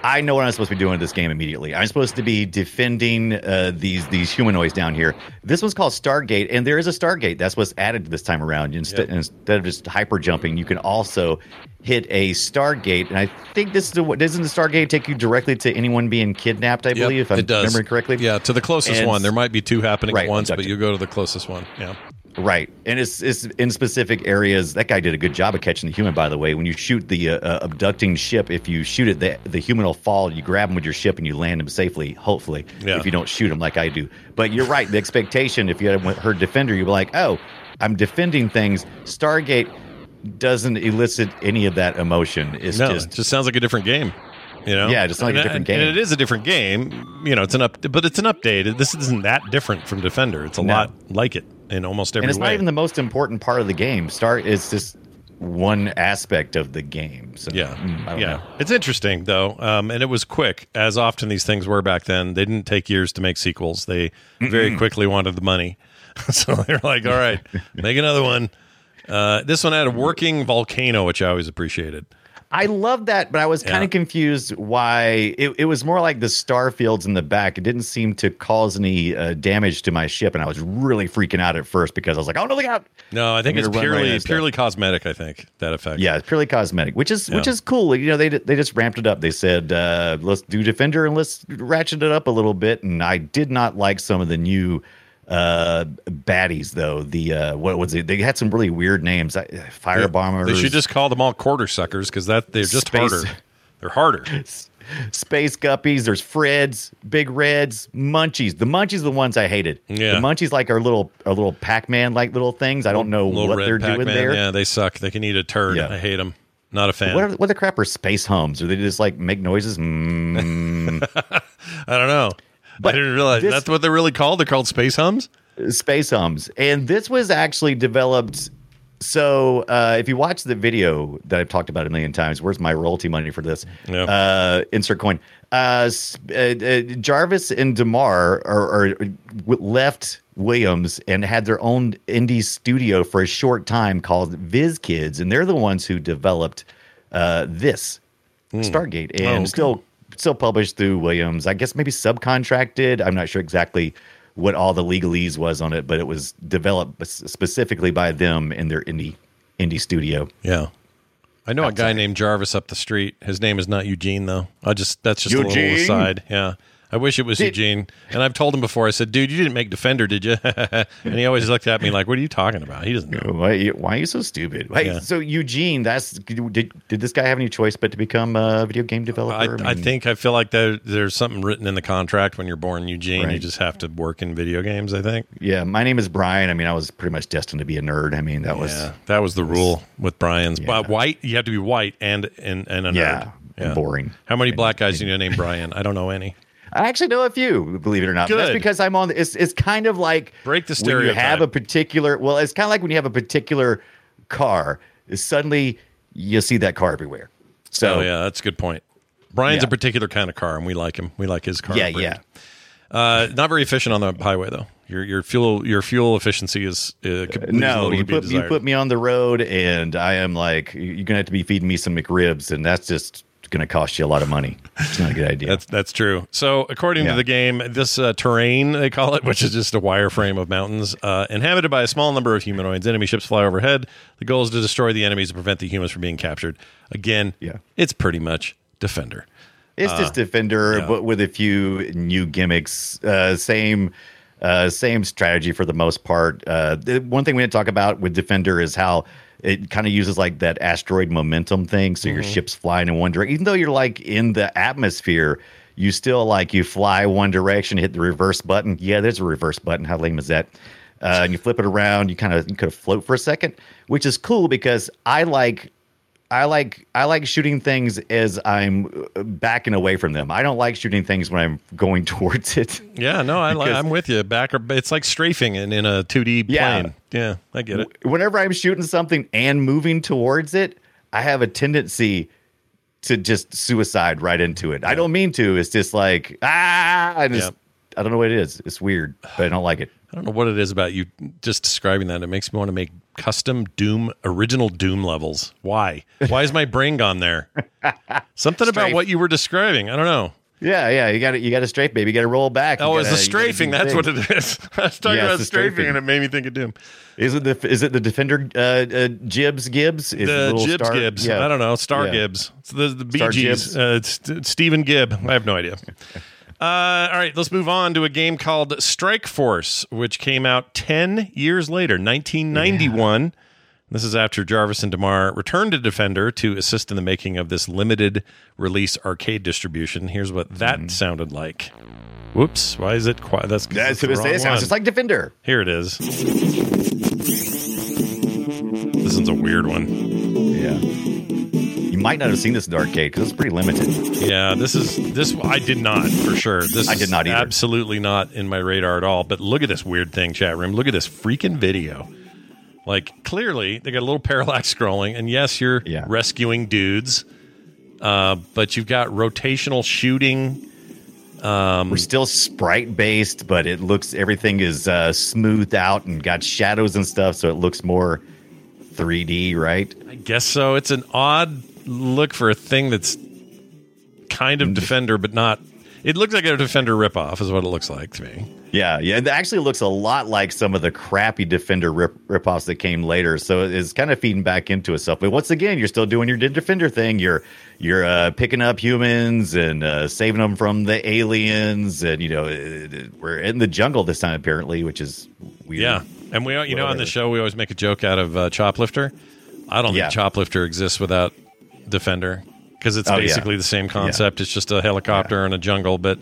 I know what I'm supposed to be doing in this game immediately. I'm supposed to be defending uh, these these humanoids down here. This one's called Stargate, and there is a Stargate. That's what's added this time around. Instead, Yep. instead of just hyper jumping, you can also hit a Stargate. And I think this is the, doesn't the Stargate take you directly to anyone being kidnapped? I believe, if I'm it does. remembering correctly. Yeah, to the closest And- one. There might be two happening Right, at once, but you go to the closest one. Yeah. Right, and it's it's in specific areas. That guy did a good job of catching the human. By the way, when you shoot the uh, uh, abducting ship, if you shoot it, the the human will fall. You grab him with your ship and you land him safely. Hopefully, Yeah. if you don't shoot him like I do. But you're right. The expectation, if you had heard defender, you'd be like, oh, I'm defending things. Stargate doesn't elicit any of that emotion. It's no, just it just sounds like a different game. You know? Yeah, just like a different game. And it is a different game. You know, it's an up, but it's an update. This isn't that different from Defender. It's a No. lot like it in almost every and it's way. not even the most important part of the game. Start is just one aspect of the game. So Yeah, mm, I don't yeah. know. It's interesting though, um, and it was quick, as often these things were back then. They didn't take years to make sequels. They very quickly wanted the money, so they're like, "All right, make another one." Uh, this one had a working volcano, which I always appreciated. I love that, but I was kind Yeah. of confused why it, it was more like the star fields in the back. It didn't seem to cause any uh, damage to my ship, and I was really freaking out at first because I was like, "Oh no, look out!" No, I think I'm it's gonna right purely purely cosmetic. I think that effect. Yeah, it's purely cosmetic, which is which is cool. You know, they they just ramped it up. They said, uh, "Let's do Defender and let's ratchet it up a little bit." And I did not like some of the new uh baddies though the uh what was it they had some really weird names fire bombers They should just call them all quarter suckers because that they're just Space- harder. They're harder. space guppies. There's Freds, Big Reds, Munchies. The Munchies are the ones I hated. Yeah. The Munchies like our little our little Pac Man like little things. I don't know Little what they're Pac-Man. doing there. Yeah, they suck. They can eat a turd. Yeah. I hate them. Not a fan. What, are, what the crap are space homes? Are they just like make noises? Mm. I don't know. But I didn't realize this- that's what they're really called. They're called space hums. space hums and this was actually developed so uh, if you watch the video that i've talked about a million times where's my royalty money for this Yeah. uh, insert coin uh, uh, uh, jarvis and demar are, are left williams and had their own indie studio for a short time called Vid Kidz and they're the ones who developed uh, this stargate and Oh, okay. still still published through williams i guess maybe subcontracted i'm not sure exactly what all the legalese was on it, but it was developed specifically by them in their indie indie studio. Yeah. I know a guy named Jarvis up the street. His name is not Eugene though. I just that's just a little aside. Yeah. I wish it was Did- Eugene. And I've told him before. I said, "Dude, you didn't make Defender, did you?" and he always looked at me like, "What are you talking about?" He doesn't know. Why, you- why are you so stupid? Yeah. so Eugene, that's did did this guy have any choice but to become a video game developer? I mean, think I feel like there, there's something written in the contract when you're born Eugene. You just have to work in video games. I think. Yeah, my name is Brian. I mean, I was pretty much destined to be a nerd. I mean, that was that was the rule with Brian's. Yeah. Well, white, you have to be white and and and a nerd. Yeah, boring. How many black guys do you know named Brian? I don't know any. I actually know a few, believe it or not. But That's Good. because I'm on. It's it's kind of like Break the stereotype. when you have a particular. Well, it's kind of like when you have a particular car. Suddenly, you see that car everywhere. So oh yeah, that's a good point. Brian's Yeah. a particular kind of car, and we like him. We like his car. Yeah, brand. Uh, not very efficient on the highway though. Your your fuel your fuel efficiency is uh, No, you put you put me on the road, and I am like, you're gonna have to be feeding me some McRibs, and that's just gonna cost you a lot of money. It's not a good idea. That's that's true. So according Yeah. to the game, this uh, terrain they call it, which is just a wireframe of mountains, uh, inhabited by a small number of humanoids. Enemy ships fly overhead. The goal is to destroy the enemies to prevent the humans from being captured. Again, Yeah. it's pretty much Defender. It's just Defender, uh, yeah. but with a few new gimmicks. Uh, same, uh, same strategy for the most part. Uh, the one thing we didn't talk about with Defender is how it kind of uses like that asteroid momentum thing. So your ship's flying in one direction, even though you're like in the atmosphere. You still like you fly one direction, hit the reverse button. Yeah, there's a reverse button. How lame is that? Uh, and you flip it around. You kind of you could float for a second, which is cool because I like I like I like shooting things as I'm backing away from them. I don't like shooting things when I'm going towards it. Yeah, no, I li- I'm with you. Back or it's like strafing in, in a 2D Yeah. plane. Yeah, I get it. Whenever I'm shooting something and moving towards it, I have a tendency to just suicide right into it. I don't mean to. It's just like ah, I just I don't know what it is. It's weird, but I don't like it. I don't know what it is about you just describing that. It makes me want to make custom Doom, original Doom levels. Why? Why is my brain gone there? Something about what you were describing. I don't know. Yeah, yeah. You got to you got to strafe, baby. You got to roll back. Oh, it's the strafing. That's what it is. I was talking Yeah, about strafing, strafing. and it made me think of Doom. Is it the is it the defender uh, uh, Jibs Gibbs? Is the Gibbs star- Gibbs. Yeah. I don't know. Star Yeah. Gibbs. It's the the Bee Gees. Uh, it's, it's Stephen Gibb. I have no idea. Uh, all right, let's move on to a game called Strike Force, which came out 10 years later, 1991. This is after Jarvis and DeMar returned to Defender to assist in the making of this limited release arcade distribution. Here's what that Mm-hmm. sounded like. Whoops, why is it quiet? That's, That's that's what it. Sounds just like Defender. Here it is. This one's a weird one. Yeah. You might not have seen this in the arcade because it's pretty limited. Yeah, this is this. I did not for sure. This I did is not either. Absolutely not in my radar at all. But look at this weird thing, chat room. Look at this freaking video. Like clearly, they got a little parallax scrolling, and yes, you're Yeah. rescuing dudes, uh, but you've got rotational shooting. Um, We're still sprite based, but it looks everything is uh, smoothed out and got shadows and stuff, so it looks more 3D, right? I guess so. It's an odd look for a thing that's kind Mm. of Defender, but not. It looks like a Defender ripoff, is what it looks like to me. Yeah, yeah. It actually looks a lot like some of the crappy Defender rip ripoffs that came later. So it's kind of feeding back into itself. But once again, you're still doing your Defender thing. You're you're uh, picking up humans and uh, saving them from the aliens, and you know it- it- we're in the jungle this time apparently, which is weird. Yeah, and we, you know, on the show we always make a joke out of uh, Choplifter. I don't Yeah. think Choplifter exists without Defender because it's Oh, yeah. basically the same concept. It's just a helicopter in a jungle, but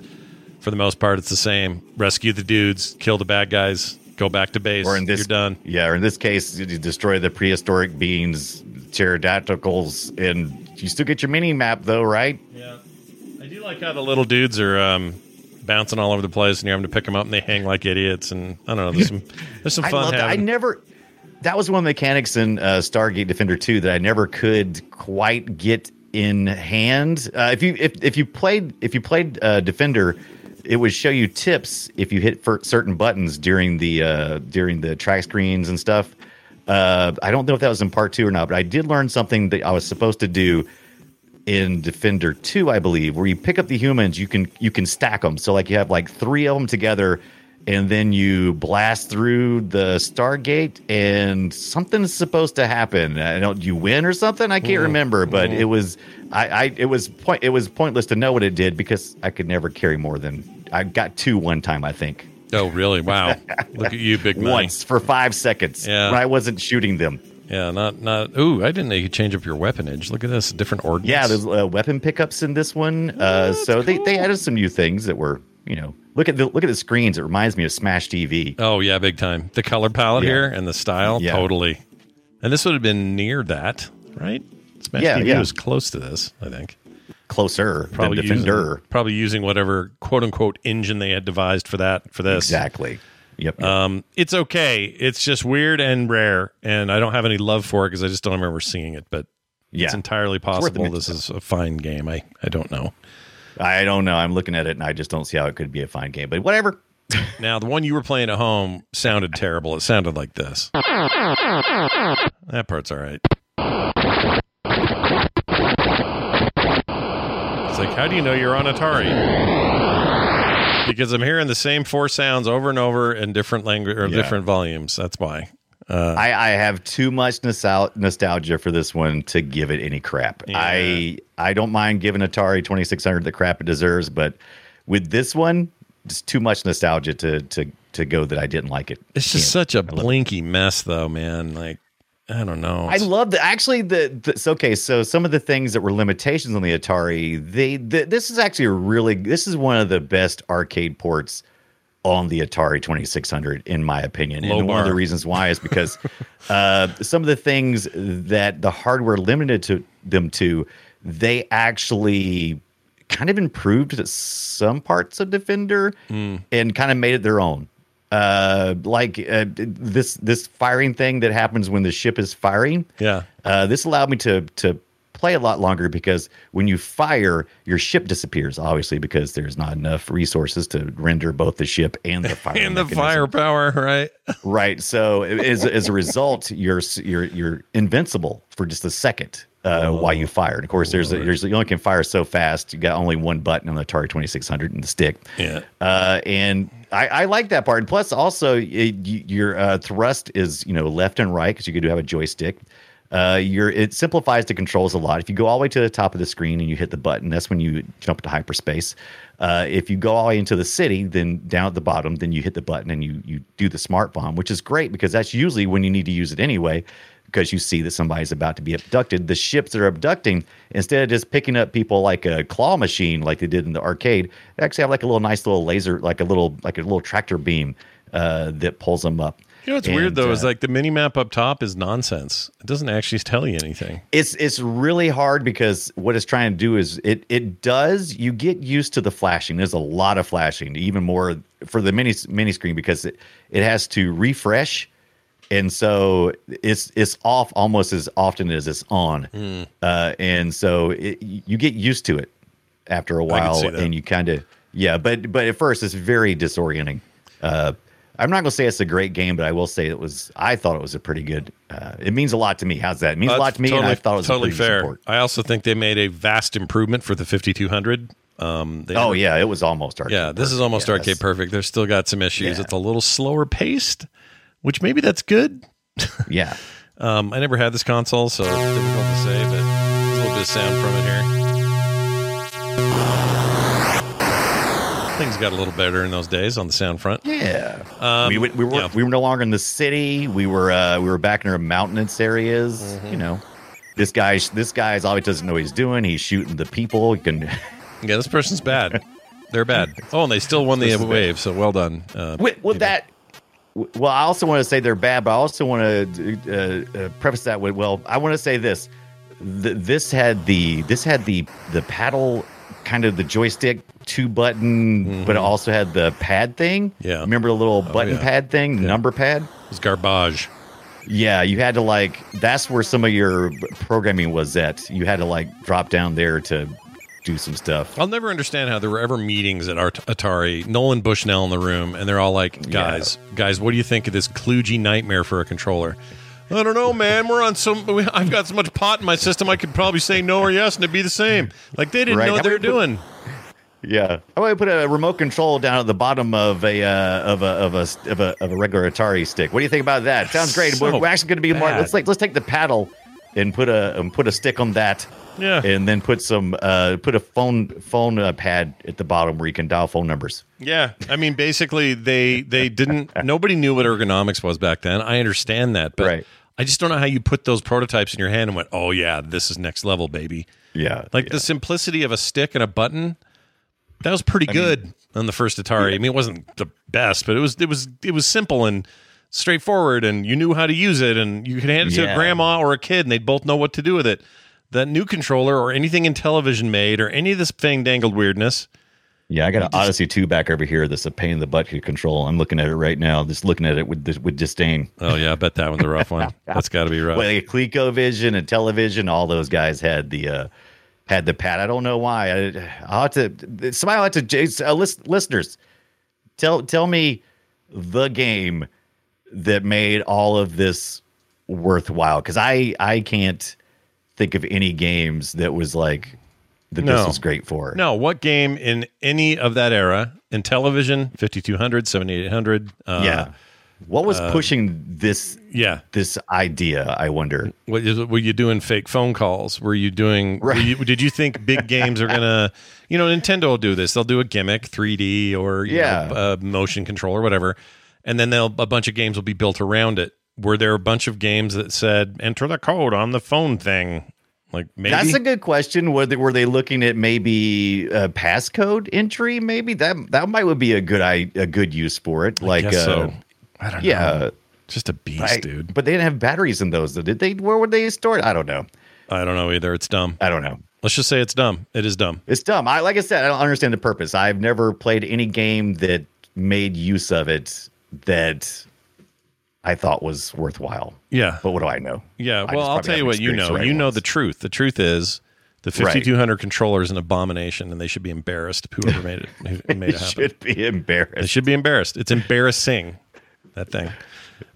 for the most part, it's the same. Rescue the dudes, kill the bad guys, go back to base. Or in this, You're done. Yeah, or in this case, you destroy the prehistoric beings, pterodactyls, and you still get your mini map though, right? Yeah, I do like how the little dudes are um, bouncing all over the place, and you're having to pick them up, and they hang like idiots. And I don't know, there's some there's some fun love that. I never. That was one of the mechanics in uh, Stargate Defender 2 that I never could quite get in hand. Uh, if you if, if you played if you played uh, Defender, it would show you tips if you hit certain buttons during the uh, during the track screens and stuff. Uh, I don't know if that was in part two or not, but I did learn something that I was supposed to do in Defender 2, I believe, where you pick up the humans, you can you can stack them. So like you have like three of them together, and then you blast through the Stargate, and something's supposed to happen. I don't you win or something. I can't remember, but it was I, I it was point it was pointless to know what it did because I could never carry more than I got two one time. I think oh, really? Wow! Look at you, big money. once for five seconds Yeah. when I wasn't shooting them. Yeah, not not. Ooh, I didn't know you could change up your weaponage. Look at this, different ordnance. Yeah, there's uh, weapon pickups in this one. Uh, so they, they added some new things that were, you know, look at the look at the screens. It reminds me of Smash TV. Oh yeah, big time. The color palette Yeah. here and the style, Yeah. totally. And this would have been near that, right? Smash Yeah, TV yeah. was close to this, I think. Closer Probably Defender. using, probably using whatever quote unquote engine they had devised for that for this. Exactly. Yep. yep. Um, it's okay. It's just weird and rare, and I don't have any love for it because I just don't remember seeing it. But Yeah. it's entirely possible mix, this is a fine game. I I don't know. I don't know. I'm looking at it and I just don't see how it could be a fine game. But whatever. Now, the one you were playing at home sounded terrible. It sounded like this. That part's all right. It's like, how do you know you're on Atari? Because I'm hearing the same four sounds over and over in different language or Yeah. different volumes. That's why. Uh, I, I have too much nostalgia for this one to give it any crap. I I don't mind giving Atari 2600 the crap it deserves, but with this one, just too much nostalgia to to to go that I didn't like it. it's just such a blinky mess, though, man. Like, I don't know. I love the actually the, the so, okay. So some of the things that were limitations on the Atari, they the, this is actually a really this is one of the best arcade ports on the Atari 2600 in my opinion. Low and one of the reasons why is because uh, some of the things that the hardware limited to them to, they actually kind of improved some parts of Defender Hmm. and kind of made it their own. Uh, like uh, this this firing thing that happens when the ship is firing. Yeah. Uh, this allowed me to to play a lot longer because when you fire, your ship disappears. Obviously, because there's not enough resources to render both the ship and the fire and the firepower, right? right. So as as a result, you're you're you're invincible for just a second. Uh, while you fire, and of course, there's a, there's you only can fire so fast. You got only one button on the Atari 2600 and the stick. Yeah. Uh, and I, I like that part. Plus, also, it, your uh, thrust is you know left and right because you do have a joystick. Uh, your it simplifies the controls a lot. If you go all the way to the top of the screen and you hit the button, that's when you jump to hyperspace. Uh, if you go all the way into the city, then down at the bottom, then you hit the button and you you do the smart bomb, which is great because that's usually when you need to use it anyway. Because you see that somebody's about to be abducted. The ships are abducting, instead of just picking up people like a claw machine, like they did in the arcade, they actually have like a little nice little laser, like a little like a little tractor beam uh, that pulls them up. You know what's weird And, though is uh, like the mini map up top is nonsense. It doesn't actually tell you anything. It's it's really hard because what it's trying to do is it it does you get used to the flashing. There's a lot of flashing, even more for the mini mini screen because it, it has to refresh, and so it's it's off almost as often as it's on, Hmm. uh, and so it, you get used to it after a while, and you kind of yeah. But but at first it's very disorienting. Uh, I'm not gonna say it's a great game, but I will say it was. I thought it was a pretty good. Uh, it means a lot to me. How's that? It means a Uh, lot to me, and I thought it was totally a fair. Support. I also think they made a vast improvement for the 5200. Um, they Oh yeah, it was almost arcade. yeah. This is almost Yeah, arcade perfect. They're still got some issues. Yeah. It's a little slower paced, which maybe that's good. Yeah, Um, I never had this console, so difficult to say, but a little bit of sound from it here. Things got a little better in those days on the sound front. yeah. Um, we, we, we were yeah. we were no longer in the city. We were uh, we were back in our mountainous areas. Mm-hmm. You know, this guy this guy's always doesn't know what he's doing. He's shooting the people. He can. Yeah, this person's bad. They're bad. Oh, and they still won the wave, so well done. Uh, with, with that. Well, I also want to say they're bad, but I also want to uh, uh, preface that with well, I want to say this: Th- this had the this had the the paddle kind of the joystick two button, but it also had the pad thing. Mm-hmm. Yeah. remember the little button yeah. pad thing, the number pad. it was garbage. Yeah, you had to like that's where some of your programming was at. You had to like drop down there to do some stuff. I'll never understand how there were ever meetings at Atari. Nolan Bushnell in the room, and they're all like, "Guys, guys, what do you think of this kludgy nightmare for a controller?" I don't know, man. We're on some. I've got so much pot in my system. I could probably say no or yes, and it'd be the same. Like they didn't Right. know what they were about we put- doing. Yeah, how about we put a remote control down at the bottom of a uh, of a of a of a of a regular Atari stick? What do you think about that? Sounds great. So we're, we're actually going to be more. Let's like let's take the paddle and put a and put a stick on that. Yeah. and then put some uh put a phone phone uh, pad at the bottom where you can dial phone numbers. Yeah, I mean, basically, they they didn't. nobody knew what ergonomics was back then. I understand that, but Right. I just don't know how you put those prototypes in your hand and went, "Oh yeah, this is next level, baby." Yeah, Like the simplicity of a stick and a button, that was pretty good on the first Atari. I mean, it wasn't the best, but it was it was it was simple and straightforward, and you knew how to use it, and you could hand it to a grandma or a kid, and they'd both know what to do with it. That new controller or anything in television made or any of this thing dangled weirdness. Yeah, I got an Odyssey two back over here. That's a pain in the butt to control. I'm looking at it right now. Just looking at it with with disdain. Oh yeah, I bet that one's a rough one. That's got to be rough. Well, like ColecoVision and Intellivision, all those guys had the uh, had the pad. I don't know why. I, I'll have to somebody will have to uh, list, listeners tell tell me the game that made all of this worthwhile because I I can't think of any games that was like that No. this was great for. No, what game in any of that era Intellivision, 5200, 7800? Uh, yeah. What was pushing this Yeah. this idea? I wonder. What is, were you doing fake phone calls? Were you doing? were you- did you think big games are gonna? You know, Nintendo will do this. They'll do a gimmick, 3D or you Yeah. know, uh, motion control or whatever, and then they'll a bunch of games will be built around it. Were there a bunch of games that said "Enter the code on the phone thing"? Like maybe That's a good question. Were they, were they looking at maybe a passcode entry? Maybe that that might would be a good i a good use for it. Like, guess uh, so. I don't know. yeah, just a beast, I- dude. But they didn't have batteries in those. though, Did they? Where would they store it? I don't know. I don't know either. It's dumb. I don't know. Let's just say it's dumb. It is dumb. It's dumb. I like I said, I don't understand the purpose. I've never played any game that made use of it that I thought was worthwhile. Yeah. But what do I know? Yeah, I well, I'll tell you what you know. the right you know the truth. The truth is the Right. 5200 controller is an abomination, and they should be embarrassed. Whoever made it, made it They happen, should be embarrassed. They should be embarrassed. It's embarrassing. That thing.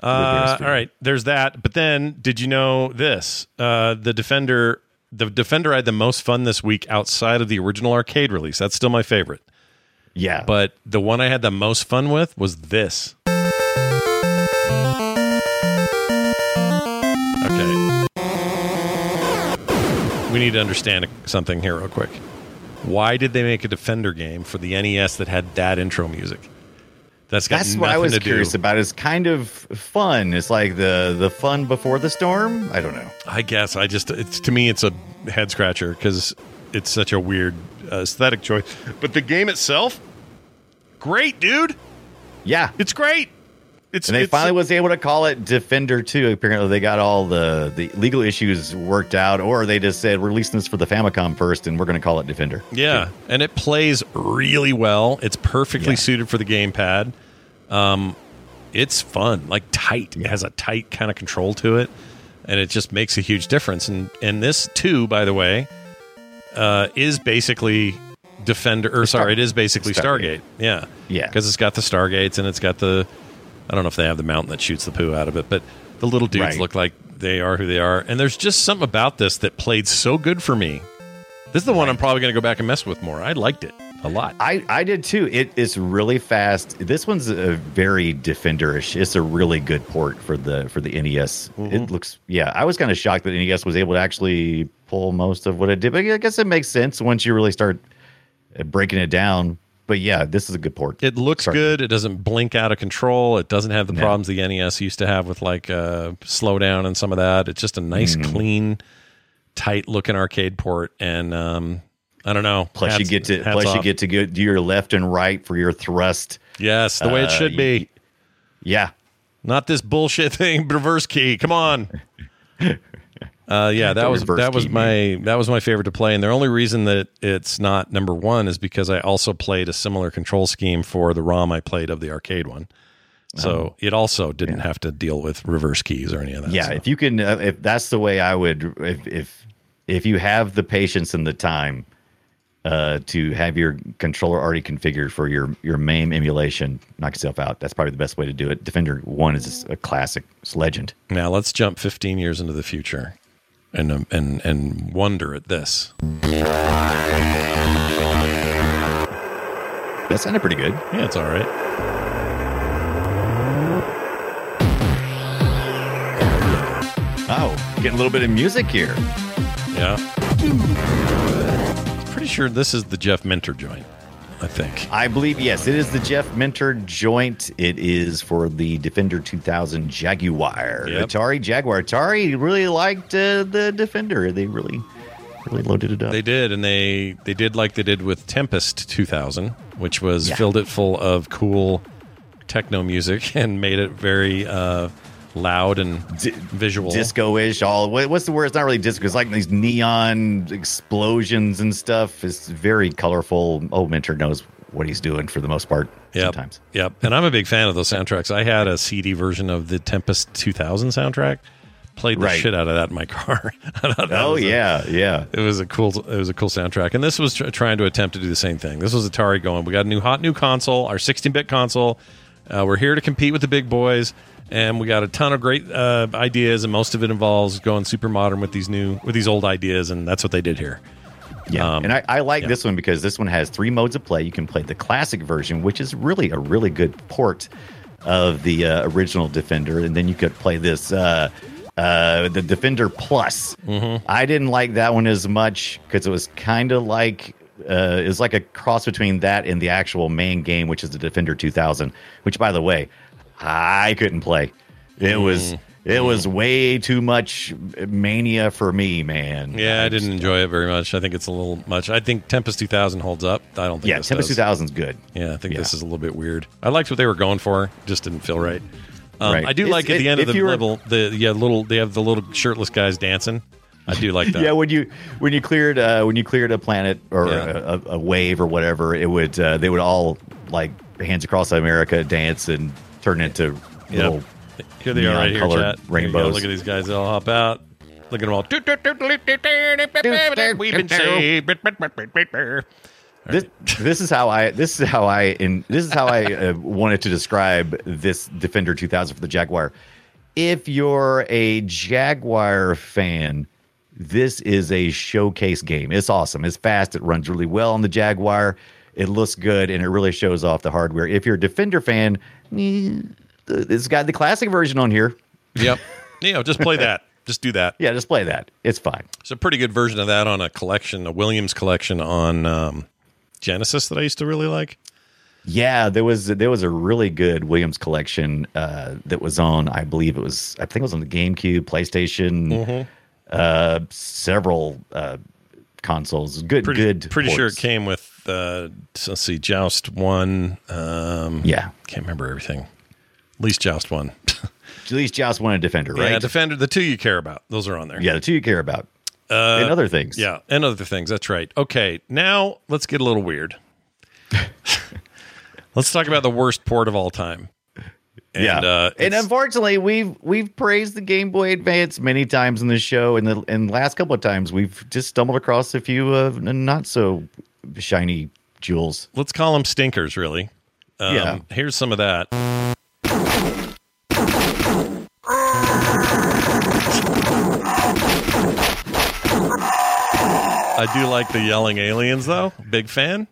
Uh, all right, there's that. But then, did you know this? Uh, the Defender, the Defender, I had the most fun this week outside of the original arcade release. That's still my favorite. Yeah, but the one I had the most fun with was this. Okay. We need to understand something here, real quick. Why did they make a Defender game for the NES that had that intro music? That's got That's what I was curious about. It's kind of fun. It's like the the fun before the storm. I don't know. I guess I just it's to me it's a head scratcher because it's such a weird uh, aesthetic choice. But the game itself, great, dude. Yeah, it's great. It's and they it's- finally was able to call it Defender 2. Apparently, they got all the, the legal issues worked out, or they just said, we're releasing this for the Famicom first, and we're going to call it Defender. Yeah, and it plays really well. It's perfectly suited for the gamepad. Um, it's fun, like tight. It has a tight kind of control to it, and it just makes a huge difference. And and this too, by the way, uh, is basically Defender. Or sorry, it is basically Stargate. Stargate. Yeah, Yeah. because it's got the Stargates and it's got the. I don't know if they have the mountain that shoots the poo out of it, but the little dudes Right. look like they are who they are. And there's just something about this that played so good for me. This is the one I'm probably going to go back and mess with more. I liked it a lot. I, I did too. It is really fast. This one's a very defenderish. It's a really good port for the for the NES. Mm-hmm. It looks yeah. I was kind of shocked that NES was able to actually pull most of what it did, but I guess it makes sense once you really start breaking it down. But yeah, this is a good port. It looks good. It doesn't blink out of control. It doesn't have the No. problems the NES used to have with like uh, slowdown and some of that. It's just a nice, Mhm. clean, tight looking arcade port. And um, I don't know. Plus you get to hats plus you get to go do your left and right for your thrust. yes, the way it Uh, should be. Yeah, Not this bullshit thing. Reverse key. Come on. Uh, yeah, that was that was my that was my favorite to play, and the only reason that it's not number one is because I also played a similar control scheme for the ROM I played of the arcade one, so Oh. it also didn't have to deal with reverse keys or any of that. yeah. so. If you can, uh, if that's the way I would, if if if you have the patience and the time uh, to have your controller already configured for your your MAME emulation, knock yourself out. That's probably the best way to do it. Defender One is a classic. It's legend. Now let's jump 15 years into the future, and um, and and wonder at this. That sounded pretty good. Yeah, it's all right. Oh, getting a little bit of music here. Yeah. Pretty sure this is the Jeff Minter joint. I think. I believe yes, it is the Jeff Minter joint. It is for the Defender 2000 Jaguar. Yep. Atari Jaguar. Atari really liked uh, the Defender. They really, really loaded it up. They did, and they they did like they did with Tempest 2000, which was Yeah. filled it full of cool techno music and made it very uh, loud and visual. disco-ish. All what, what's the word? It's not really disco. It's like these neon explosions and stuff. It's very colorful. Oh, Minter knows what he's doing for the most part. Yep. Sometimes. Yep. And I'm a big fan of those soundtracks. I had a CD version of the Tempest 2000 soundtrack. Played the Right. shit out of that in my car. I thought that Oh was a- yeah, yeah. It was a cool. It was a cool soundtrack, and this was tr- trying to attempt to do the same thing. This was Atari going. We got a new hot new console, our 16-bit console. Uh, we're here to compete with the big boys, and we got a ton of great uh, ideas, and most of it involves going super modern with these new with these old ideas, and that's what they did here. Yeah, Um, and I, I like yeah. this one because this one has three modes of play. You can play the classic version, which is really a really good port of the uh, original Defender, and then you could play this uh, uh, the Defender Plus. Mm-hmm. I didn't like that one as much because it was kind of like uh, it was like a cross between that and the actual main game, which is the Defender 2000. Which, by the way, I couldn't play. It was Mm. it was way too much mania for me, man. Yeah, I didn't enjoy it very much. I think it's a little much. I think Tempest 2000 holds up. I don't think Yeah, Tempest does. 2000 is good. Yeah, I think Yeah. this is a little bit weird. I liked what they were going for, just didn't feel right. Um, Right. I do It's- like at the end of the were- level, the yeah little they have the little shirtless guys dancing. I do like that. Yeah, when you when you cleared uh, when you cleared a planet or Yeah. a, a, a wave or whatever, it would uh, they would all like hands across America dance and turn into little Here they are right here, neon-colored chat. There you rainbows. Look at these guys. They all hop out. Look at them all. We've been saved. This, this is how I this is how I in this is how I uh, wanted to describe this Defender 2000 for the Jaguar. If you're a Jaguar fan, this is a showcase game. It's awesome. It's fast. It runs really well on the Jaguar. It looks good and it really shows off the hardware. If you're a Defender fan, eh, it's got the classic version on here. Yep. Yeah, just play that. Just do that. Yeah, just play that. It's fine. It's a pretty good version of that on a collection, a Williams collection on um, Genesis that I used to really like. Yeah, there was there was a really good Williams collection uh, that was on. I believe it was. I think it was on the GameCube, PlayStation, Mhm. Uh, several uh, consoles. Good, Pretty, good. pretty sure it came with, uh, let's see, Joust 1. Um, Yeah. Can't remember everything. At least Joust 1. At least Joust One a Defender, right? Yeah, Defender, the two you care about. Those are on there. yeah, the two you care about, Uh, and other things. Yeah, and other things. That's right. Okay, now let's get a little weird. let's talk about the worst port of all time. And, yeah, uh, and unfortunately, we've we've praised the Game Boy Advance many times in the show, and the and the last couple of times we've just stumbled across a few uh, not so shiny jewels. let's call them stinkers, really. Um, Yeah. Here's some of that. I do like the yelling aliens, though. Big fan.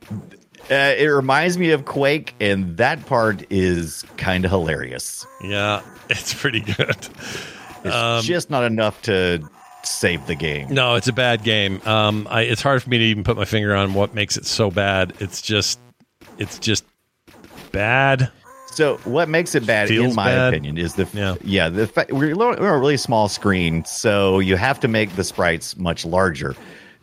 Uh, it reminds me of Quake, and that part is kind of hilarious. Yeah, it's pretty good. It's Um, just not enough to save the game. No, it's a bad game. Um, I, it's hard for me to even put my finger on what makes it so bad. It's just, it's just bad. So what makes it bad, Feels in my bad. opinion, is the Yeah. yeah the fa- we're, we're a really small screen, so you have to make the sprites much larger.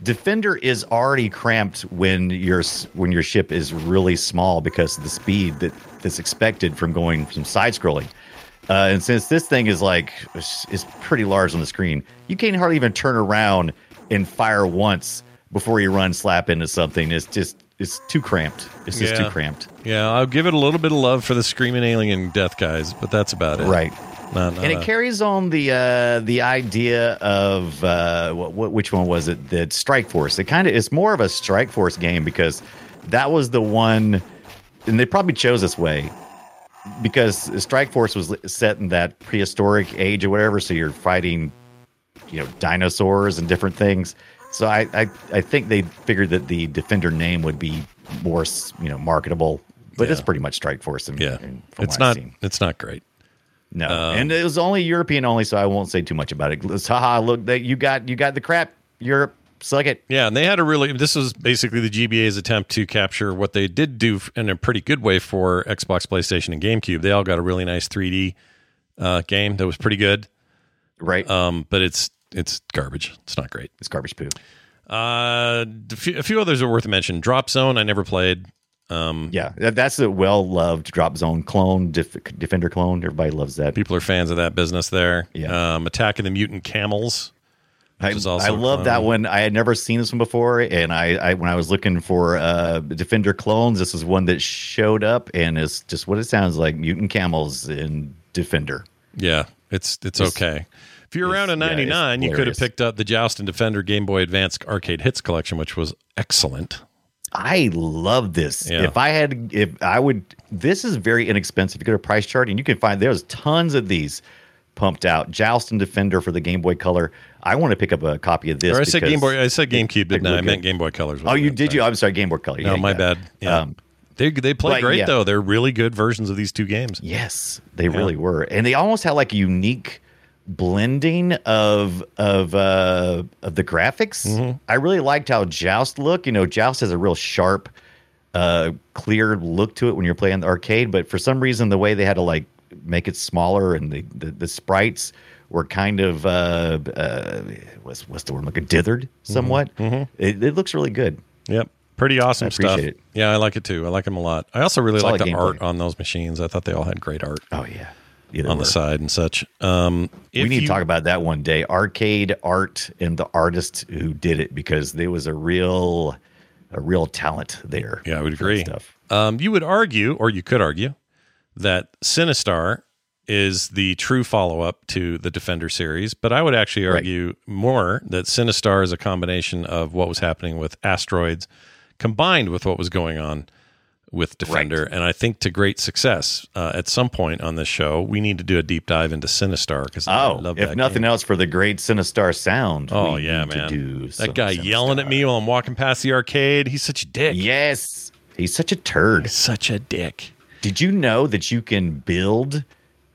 Defender is already cramped when your when your ship is really small because of the speed that that's expected from going from side scrolling. Uh, and since this thing is like is pretty large on the screen, you can't hardly even turn around and fire once before you run slap into something. It's just it's too cramped. It's just Yeah. too cramped. Yeah, I'll give it a little bit of love for the screaming alien death guys, but that's about it. Right. Not, not and it carries on the uh, the idea of uh, what, what which one was it? That Strike Force. It kind of is more of a Strike Force game because that was the one, and they probably chose this way because Strike Force was set in that prehistoric age or whatever. So you're fighting, you know, dinosaurs and different things. So I I, I think they figured that the Defender name would be more you know marketable, but it's pretty much Strike Force. In, yeah, it's not. It's not great. No, Um, and it was only European only, so I won't say too much about it. Let's- Haha! Look, that you got you got the crap. Europe, suck it. Yeah, and they had a really. This was basically the GBA's attempt to capture what they did do in a pretty good way for Xbox, PlayStation, and GameCube. They all got a really nice 3D uh, game that was pretty good. Right. Um, but it's it's garbage. It's not great. It's garbage poo. Uh, a few, a few others are worth a mention. Drop Zone, I never played. Um, Yeah, that, that's a well loved drop zone clone, Def- Defender clone. Everybody loves that. people are fans of that business there. Yeah. Um, Attack of the Mutant Camels. I, which is also I love that one. I had never seen this one before, and I, I when I was looking for uh, Defender clones, this is one that showed up, and it's just what it sounds like: mutant camels in Defender. Yeah, it's it's, It's- okay. If you're around in it's- yeah, '99, you could have picked up the Joust and Defender Game Boy Advance Arcade Hits collection, which was excellent. I love this. Yeah. If I had, if I would, this is very inexpensive. You go to price chart and you can find there's tons of these pumped out. Joust and Defender for the Game Boy Color. I want to pick up a copy of this. or I said Game Boy. I said GameCube, didn't I? I meant. Game Boy Colors. Oh, you did you? I'm sorry, Game Boy Color. No, Yeah, my yeah. bad. Yeah. Um, they they play but great yeah. though. They're really good versions of these two games. Yes, they really were, and they almost had like a unique blending of of uh of the graphics. Mm-hmm. I really liked how Joust looked. You know, Joust has a real sharp, uh, clear look to it when you're playing the arcade. But for some reason, the way they had to like make it smaller and the the, the sprites were kind of uh, uh what's what's the word like a dithered somewhat. It, it looks really good. Yep. Pretty awesome stuff. it. Yeah, I like it too. I like them a lot. I also really like the art on those machines. I thought they all had great art Oh yeah, Yeah, they on the side and such. Um, we need you- to talk about that one day. Arcade art and the artist who did it because there was a real, a real talent there. Yeah, I would agree. Um, you would argue, or you could argue, that Sinistar is the true follow up to the Defender series, but I would actually argue more that Sinistar is a combination of what was happening with asteroids combined with what was going on with Defender. And I think to great success uh, at some point on this show, we need to do a deep dive into Sinistar because I Oh, if nothing game. else for the great Sinistar sound. Oh yeah, man! do That guy yelling at me while I'm walking past the arcade. He's such a dick. Yes, he's such a turd. Such a dick. Did you know that you can build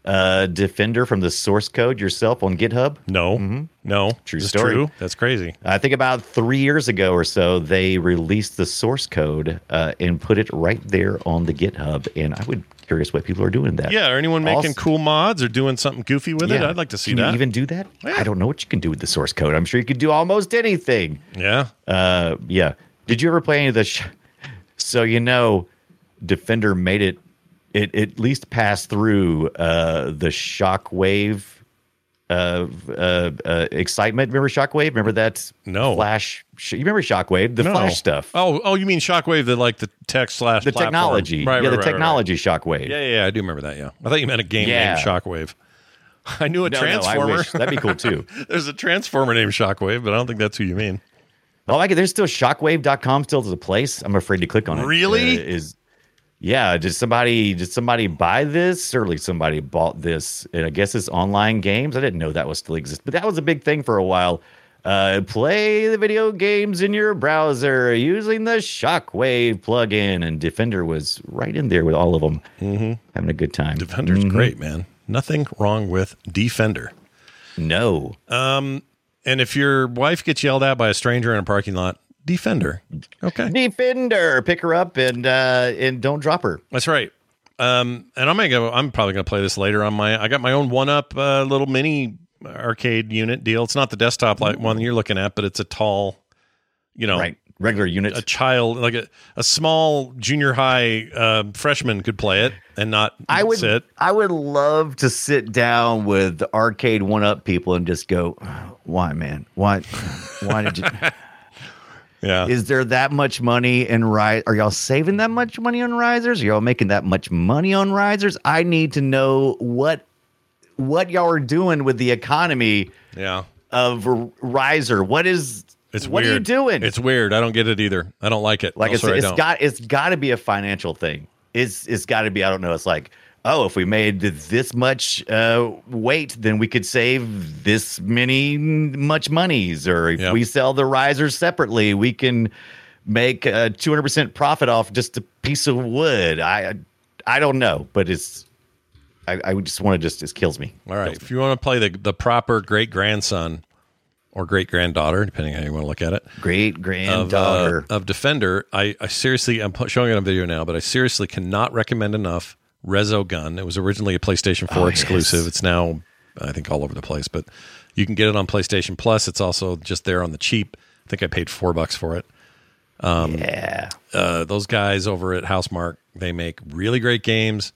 uh, Defender from the source code yourself on GitHub? No, no, True It's story. True. That's crazy. I think about three years ago or so, they released the source code uh, and put it right there on the GitHub. And I would curious what people are doing that. Yeah, are anyone making Also- cool mods or doing something goofy with it? I'd like to see Can that. You even do that? I don't know what you can do with the source code. I'm sure you could do almost anything. yeah. Uh, yeah. Did you ever play any of the? Sh- so you know, Defender made it. It at least passed through uh, the shockwave uh, uh, uh, excitement. Remember Shockwave? Remember that? No. Flash. Sh- you remember Shockwave? The No. Flash stuff. Oh, oh, you mean Shockwave, the like the tech slash the platform. technology. Right, yeah, right, the right, right. technology Shockwave. Yeah, yeah, I do remember that. Yeah, I thought you meant a game Yeah. named Shockwave. I knew a No, no, transformer. wish. That'd be cool, too. There's a transformer named Shockwave, but I don't think that's who you mean. Oh, I like. There's still shockwave.com still to the place. I'm afraid to click on it. Really? Uh, is yeah, did somebody did somebody buy this? Certainly somebody bought this. And I guess it's online games. I didn't know that was still exist, but that was a big thing for a while. Uh, play the video games in your browser using the Shockwave plugin, and Defender was right in there with all of them, mm-hmm. having a good time. Defender's Mhm. great, man. Nothing wrong with Defender. No. Um, and if your wife gets yelled at by a stranger in a parking lot, Defender. Okay. Defender, pick her up and uh, and don't drop her. That's right. Um, and I'm gonna go. I'm probably gonna play this later on my. I got my own one up uh, little mini arcade unit deal. It's not the desktop like one you're looking at, but it's a tall, you know, Right, regular unit. a child like a, a small junior high uh, freshman could play it and not I would sit. I would love to sit down with the arcade one up people and just go, why man? Why why did you Yeah. Is there that much money in rise? Are y'all saving that much money on risers? Are y'all making that much money on risers? I need to know what what y'all are doing with the economy yeah. of riser. What is It's what weird. are you doing? It's weird. I don't get it either. I don't like it. Like No, it's, sorry, it's got it's got to be a financial thing. It's it's got to be. I don't know. It's like oh, if we made this much uh, weight, then we could save this many much monies. Or if Yep. we sell the risers separately, we can make a two hundred percent profit off just a piece of wood. I I don't know, but it's. I, I just want to just it kills me. All right. If you want to play the the proper great grandson or great granddaughter, depending how you want to look at it, Great of, granddaughter. uh, of Defender, I, I seriously, I'm showing it on video now, but I seriously cannot recommend enough Resogun. It was originally a PlayStation 4 Oh, exclusive. yes. It's now, I think, all over the place, but you can get it on PlayStation Plus. It's also just there on the cheap. I think I paid four bucks for it. Um, yeah. uh, those guys over at Housemarque, they make really great games,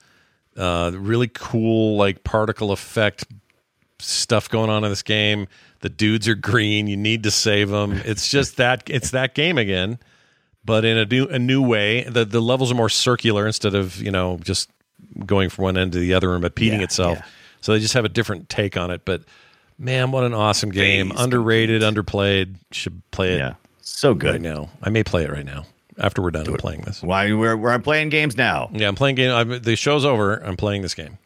uh, really cool like particle effect stuff going on in this game. The dudes are green. You need to save them. It's just that it's that game again, but in a new a new way. The the levels are more circular instead of you know just going from one end to the other and repeating Yeah, itself. yeah. So they just have a different take on it. But man, what an awesome game! Phase Underrated, underplayed. Should play it Yeah. So good. right now. I may play it right now after we're done playing this. Why we're we're playing games now? Yeah, I'm playing game. I'm, the show's over. I'm playing this game.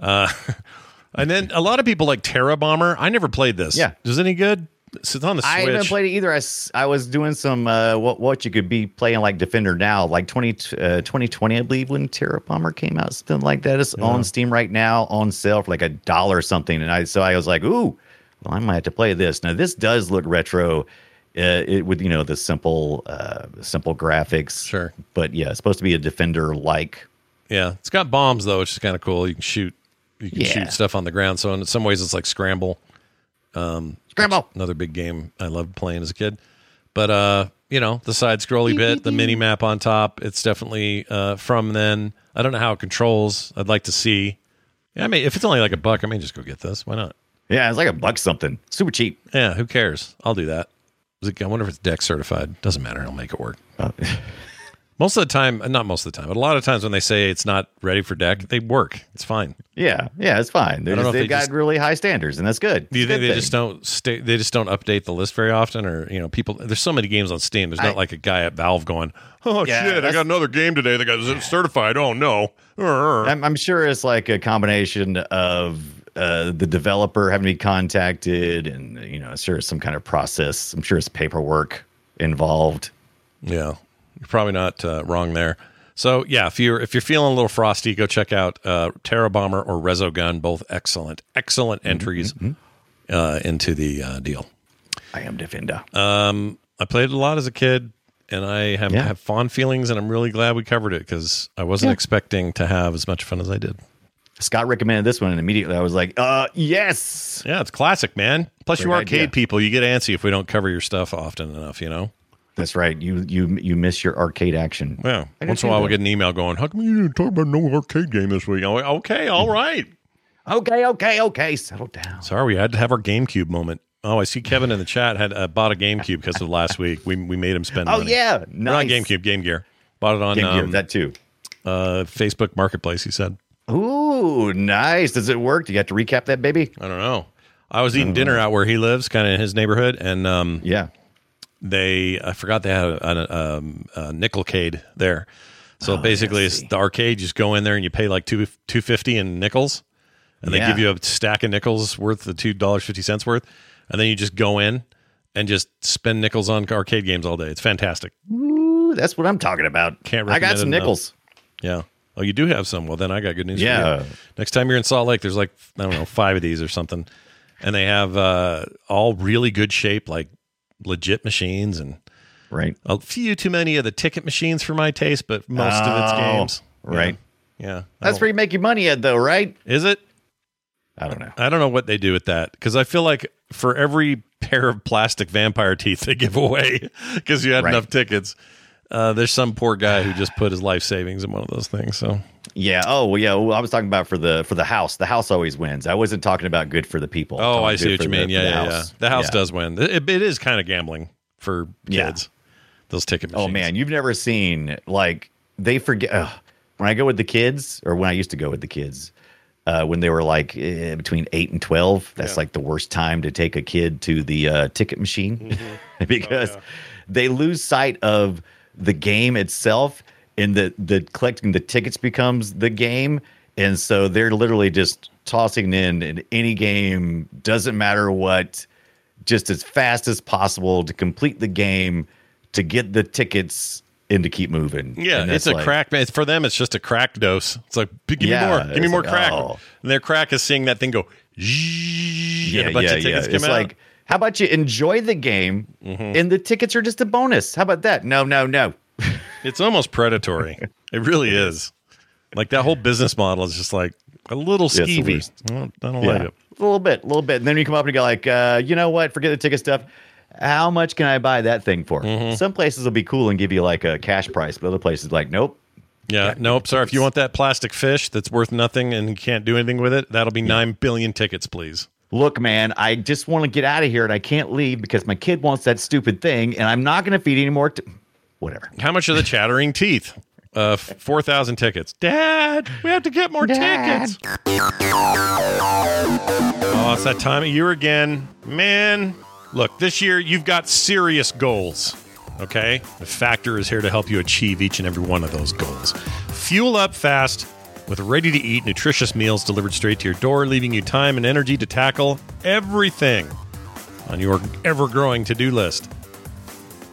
Uh, and then a lot of people like Terra Bomber. I never played this. Yeah. is it any good? It's on the Switch. I haven't played it either. I, I was doing some uh, what what you could be playing like Defender now, like 20, uh, 2020, I believe, when Terra Bomber came out, something like that. It's on Steam right now, on sale for like a dollar or something. And I so I was like, ooh, well, I might have to play this. Now this does look retro. Uh, it with you know the simple uh, simple graphics, Sure. But yeah, it's supposed to be a Defender like. yeah, it's got bombs though, which is kind of cool. You can shoot. You can Yeah. shoot stuff on the ground. So in some ways, it's like Scramble. Scramble. Another big game I loved playing as a kid. But uh, you know, the side scrolly bit, the mini map on top, it's definitely uh from then. I don't know how it controls. I'd like to see. Yeah, I mean, if it's only like a buck, I may just go get this. Why not? Yeah, it's like a buck something, super cheap. Yeah, who cares? I'll do that. I wonder if it's Dex certified. Doesn't matter. I'll make it work. Most of the time, not most of the time, but a lot of times when they say it's not ready for deck, they work. It's fine. Yeah, yeah, it's fine. They're I don't know just, if they've they got just- really high standards, and that's good. Do you think they thing. just don't stay? They just don't update the list very often, or you know, people. There's so many games on Steam. There's not I- like a guy at Valve going, "Oh Yeah, shit, I got another game today that got certified." Oh no. I'm, I'm sure it's like a combination of uh, the developer having to be contacted, and you know, I'm sure, it's some kind of process. I'm sure it's paperwork involved. Yeah, you're probably not uh, wrong there. So yeah, if you're if you're feeling a little frosty, go check out uh, Terra Bomber or Resogun. Both excellent, excellent entries uh, into the uh, deal. I am Defender. Um, I played a lot as a kid, and I have Yeah. have fond feelings, and I'm really glad we covered it because I wasn't Yeah. expecting to have as much fun as I did. Scott recommended this one, and immediately I was like, "Uh, yes." Yeah, it's classic, man. Plus, you arcade idea. people, you get antsy if we don't cover your stuff often enough. You know. That's right. You you you miss your arcade action. Yeah. I Once in a while, too, we'll get an email going, "How come you didn't talk about no arcade game this week?" I'm like, okay, all right. Okay, okay, okay. Settle down. Sorry, we had to have our GameCube moment. Oh, I see Kevin in the chat had uh, bought a GameCube because of last week. We we made him spend. Oh money. yeah, Or not. GameCube, Game Gear. Bought it on Game Gear, um, that too. uh, Facebook Marketplace. He said, Ooh, nice. Does it work? Do you have to recap that, baby? "I don't know." I was eating dinner out where he lives, kind of in his neighborhood, and um, Yeah. They I forgot they had a, a, um, a nickelcade there. So Oh, basically, yeah, it's the arcade. You just go in there and you pay like two two fifty in nickels, and they give you a stack of nickels worth the two dollars fifty cents worth, and then you just go in and just spend nickels on arcade games all day. It's fantastic. Ooh, that's what I'm talking about. Can't remember. I got some enough. nickels. Yeah. Oh, you do have some. Well, then I got good news. For Yeah. you. Next time you're in Salt Lake, there's like I don't know five of these or something, and they have uh, all really good shape, like legit machines and Right. a few too many of the ticket machines for my taste, but most of its Oh, games. right. Yeah. yeah. That's where you make your money at, though, right? Is it? I don't know. I don't know what they do with that because I feel like for every pair of plastic vampire teeth they give away because you had Right. enough tickets, uh, there's some poor guy who just put his life savings in one of those things. So Yeah. Oh, well, yeah. Well, I was talking about for the for the house. The house always wins. I wasn't talking about good for the people. Oh, I see what you mean. for Yeah, the yeah, house. yeah. The house Yeah. does win. It, it is kind of gambling for Yeah. kids. Those ticket machines. Oh man, you've never seen like they forget ugh. when I go with the kids, or when I used to go with the kids. Uh, when they were like eh, between eight and twelve, that's like the worst time to take a kid to the uh, ticket machine Mm-hmm. because Oh, they lose sight of the game itself, and the the collecting the tickets becomes the game, and so they're literally just tossing in in any game, doesn't matter what, just as fast as possible to complete the game, to get the tickets and to keep moving. Yeah, And it's a like- crack. It's for them. It's just a crack dose. It's like give me more, give me more like, crack. oh. And their crack is seeing that thing go. Yeah, and a bunch yeah, of tickets yeah. come It's out. like, how about you enjoy the game Mm-hmm. and the tickets are just a bonus? How about that? No, no, no. It's almost predatory. it really is. Like that whole business model is just like a little Yeah, skeevy. worst. I don't, I don't Yeah. like it. A little bit, a little bit. And then you come up and you go like, uh, you know what? Forget the ticket stuff. How much can I buy that thing for? Mm-hmm. Some places will be cool and give you like a cash price, but other places like, nope. Yeah, nope. Sorry, if you want that plastic fish that's worth nothing and you can't do anything with it, that'll be nine billion tickets, please. Look, man, I just want to get out of here and I can't leave because my kid wants that stupid thing and I'm not going to feed any more. T- Whatever. How much are the chattering teeth? Uh, four thousand tickets. Dad, we have to get more tickets. Oh, it's that time of year again, man. Look, this year you've got serious goals. Okay, the Factor is here to help you achieve each and every one of those goals. Fuel up fast with ready-to-eat, nutritious meals delivered straight to your door, leaving you time and energy to tackle everything on your ever-growing to-do list.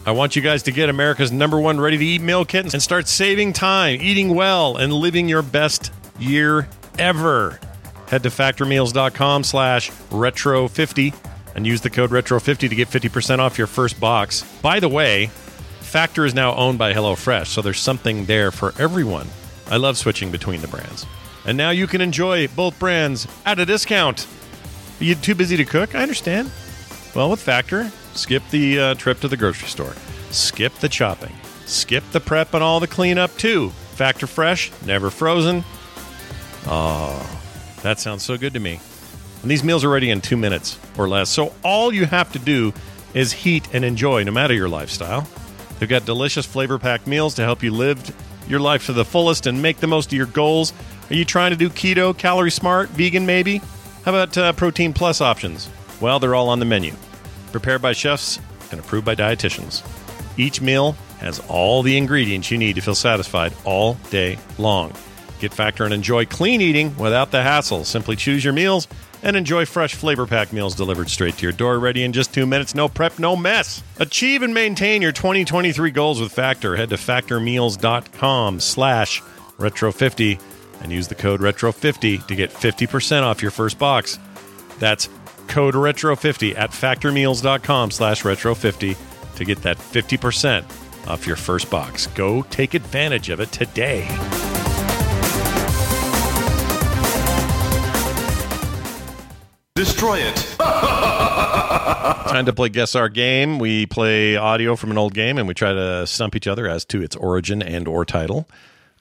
I want you guys to get America's number one ready to eat meal kit and start saving time, eating well, and living your best year ever. Head to factormeals.com slash retro50 and use the code retro50 to get 50% off your first box. By the way, Factor is now owned by HelloFresh, so there's something there for everyone. I love switching between the brands. And now you can enjoy both brands at a discount. Are you too busy to cook? I understand. Well, with Factor, skip the uh, trip to the grocery store, skip the chopping, skip the prep and all the cleanup too. Factor fresh, never frozen. Oh, that sounds so good to me. And these meals are ready in two minutes or less. So all you have to do is heat and enjoy, no matter your lifestyle. They've got delicious flavor packed meals to help you live your life to the fullest and make the most of your goals. Are you trying to do keto, calorie smart, vegan maybe? How about uh, protein plus options? Well, they're all on the menu. Prepared by chefs and approved by dietitians. Each meal has all the ingredients you need to feel satisfied all day long. Get Factor and enjoy clean eating without the hassle. Simply choose your meals and enjoy fresh flavor pack meals delivered straight to your door, ready in just two minutes. No prep, no mess. Achieve and maintain your 2023 goals with Factor. Head to factormeals.com slash retro50 and use the code retro50 to get 50% off your first box. That's code retro50 at factormeals.com slash retro50 to get that 50% off your first box. Go take advantage of it today. Destroy it. Time to play Guess Our Game. We play audio from an old game and we try to stump each other as to its origin and or title.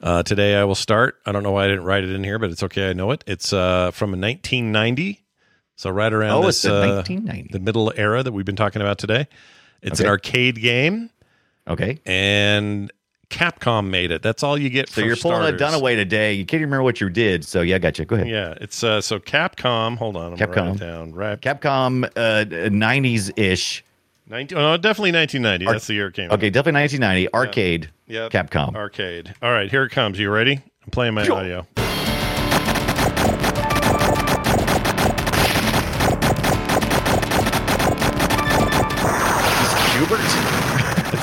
Uh, today I will start. I don't know why I didn't write it in here, but it's okay. I know it. It's uh, from 1990. So right around Oh, this it's uh, 1990. the middle era that we've been talking about today. It's an arcade game. Okay. And Capcom made it. That's all you get So you're pulling a Dunaway today. You can't even remember what you did. So yeah, I got you. Go ahead. Yeah, it's uh, so Capcom. Hold on, I'm Capcom. it down. Right, Capcom uh, 90s ish. 19, oh, definitely 1990. That's the year it came. out. Okay, definitely 1990. Arcade. Yep. Capcom. Arcade. All right, here it comes. You ready? I'm playing my audio.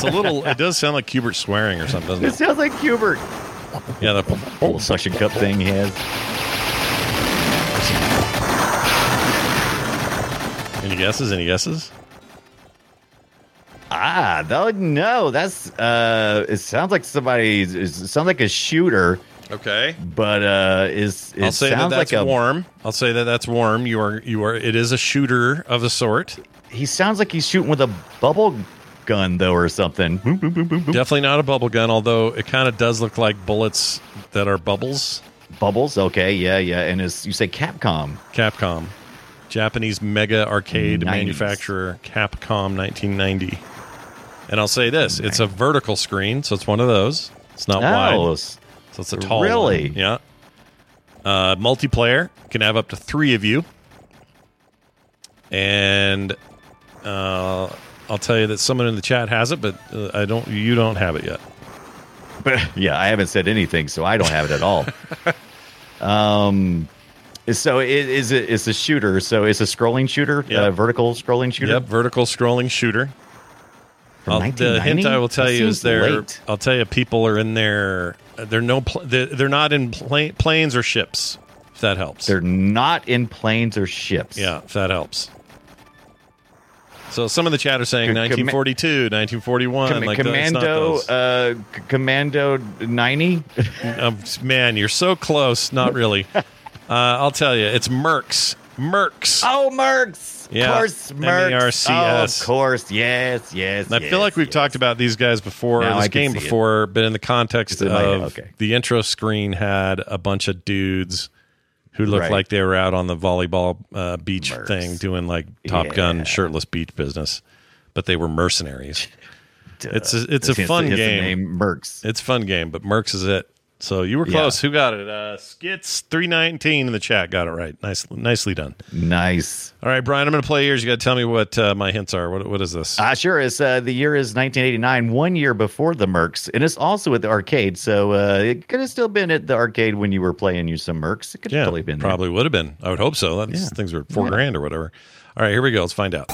It's a little. it does sound like Q*bert swearing or something, doesn't It it? sounds like Q*bert. Yeah. The, Little suction cup thing he has. any guesses? Any guesses? Ah, no, no, that's uh it sounds like somebody it sounds like a shooter, Okay. but uh is it I'll say that sounds that's like a warm. I'll say that that's warm. You are. You are. It is a shooter of a sort. he sounds like he's shooting with a bubble gun though or something. Boom, boom, boom, boom, boom. Definitely not a bubble gun, although it kind of does look like bullets that are bubbles. Bubbles, okay, yeah, yeah. And is you say Capcom. Capcom, Japanese mega arcade 90s. manufacturer, Capcom 1990. And I'll say this: it's a vertical screen, so it's one of those. It's not Oh, wide, so it's a tall. really? one. Yeah. Uh, multiplayer can have up to three of you, and uh, I'll tell you that someone in the chat has it, but uh, I don't. You don't have it yet. But yeah, I haven't said anything, so I don't have it at all. um so it is it it's a shooter, so it's a scrolling shooter, Yep. uh, vertical scrolling shooter. Yep, vertical scrolling shooter. The hint I will tell That you is there. late. I'll tell you, people are in there. They're no. Pl- they're, they're not in pla- planes or ships. If that helps. They're not in planes or ships. yeah, if that helps. So some of the chat are saying Com- 1942, 1941. Com- like Commando, those. uh, C- Commando ninety. Um, man, you're so close. Not really. uh, I'll tell you, it's Mercs. Mercs. oh, Mercs. Yeah, Of course, Mercs. M-E-R-C-S. Oh, of course, yes, yes. And I yes, feel like we've yes. talked about these guys before, Now this game see it. before, but in the context It's in my head, of okay. the intro screen had a bunch of dudes who looked Right. like they were out on the volleyball uh, beach Mercs. thing doing like Top Gun shirtless beach business, but they were mercenaries. Duh. It's a, it's a fun game. Mercs. It's a fun game, but Mercs is it. So you were Yeah. close. Who got it? Uh, Skits three nineteen in the chat got it right. Nice, nicely done. Nice. All right, Brian, I'm going to play yours. You got to tell me what uh, my hints are. What what is this? Ah, sure. It's uh, the year is 1989, one year before the Mercs, and it's also at the arcade. So uh, it could have still been at the arcade when you were playing you some Mercs. It could have Yeah, totally been there. probably would have been. I would hope so. That's, Yeah. Things were four Yeah. grand or whatever. All right, here we go. Let's find out.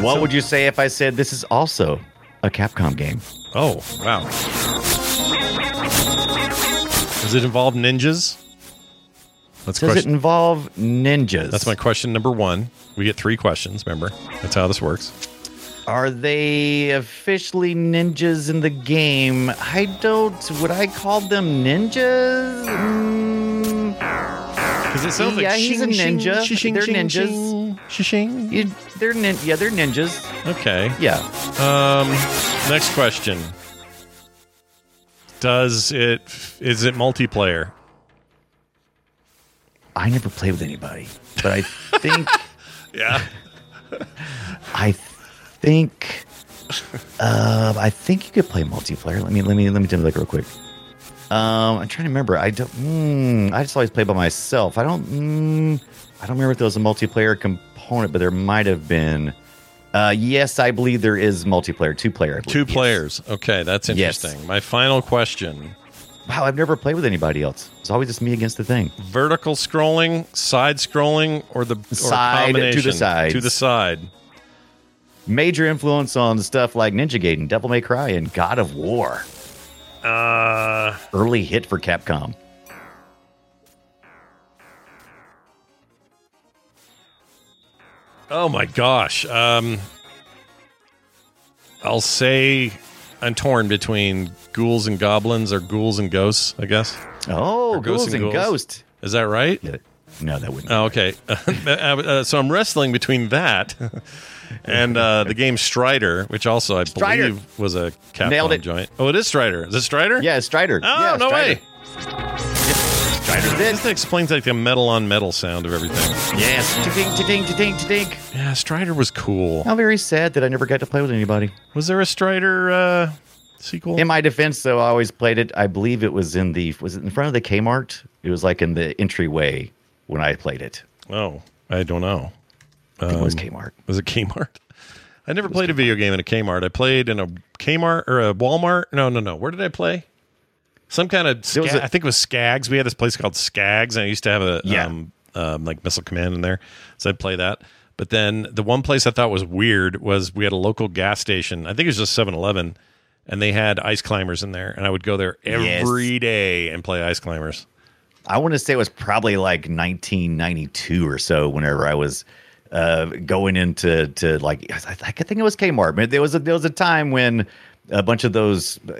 What would you say if I said this is also a Capcom game? Oh, wow. Does it involve ninjas? That's Does it involve ninjas? That's my question number one. We get three questions, remember? That's how this works. Are they officially ninjas in the game? I don't. Would I call them ninjas? Mm, Because it sounds Yeah, like he's a ninja. shing, shing, They're shing, ninjas. Shing, shing. you, they're nin- Yeah, they're ninjas. Okay. Yeah. Um, next question. Does it is it multiplayer? I never played with anybody, but I think Yeah. I think uh, I think you could play multiplayer. Let me let me let me take a look real quick. Um, I'm trying to remember. I don't. Mm, I just always play by myself. I don't. Mm, I don't remember if there was a multiplayer but there might have been. Uh, yes, I believe there is multiplayer, two player. Two Yes. players. Okay, that's Yes. interesting. My final question. Wow, I've never played with anybody else. It's always just me against the thing. Vertical scrolling, side scrolling, or the or Side to the sides. To the side. Major influence on stuff like Ninja Gaiden, Devil May Cry, and God of War. Uh, Early hit for Capcom. Oh my gosh. Um, I'll say I'm torn between ghouls and goblins or ghouls and ghosts. I guess. Oh, Or Ghouls and Ghost. Is that right? No, that wouldn't. Oh, okay. Uh, so I'm wrestling between that and uh, the game Strider, which also I Strider. believe was a Capcom Nailed it. joint. Oh, it is Strider. Is it Strider? Yeah, Strider. Oh, yeah, no Strider. way. This explains like the metal on metal sound of everything. Yes. Ting, ting, ting, ting, ting. Yeah, Strider was cool. How very sad that I never got to play with anybody. Was there a Strider uh, sequel? In my defense, though, I always played it. I believe it was in the was it in front of the Kmart? It was like in the entryway when I played it. Oh, I don't know. I think it was Um, Kmart. Was it Kmart? I never played a video game in a Kmart. I played in a Kmart or a Walmart. No, no, no. Where did I play? Some kind of. Was a- I think it was Skags. We had this place called Skags, and I used to have a Yeah. um, um, like Missile Command in there, so I'd play that. But then the one place I thought was weird was we had a local gas station. I think it was just 7-Eleven, and they had ice climbers in there, and I would go there Yes. every day and play ice climbers. I want to say it was probably like 1992 or so. Whenever I was uh, going into to like, I, think it was Kmart. There was a there was a time when a bunch of those uh,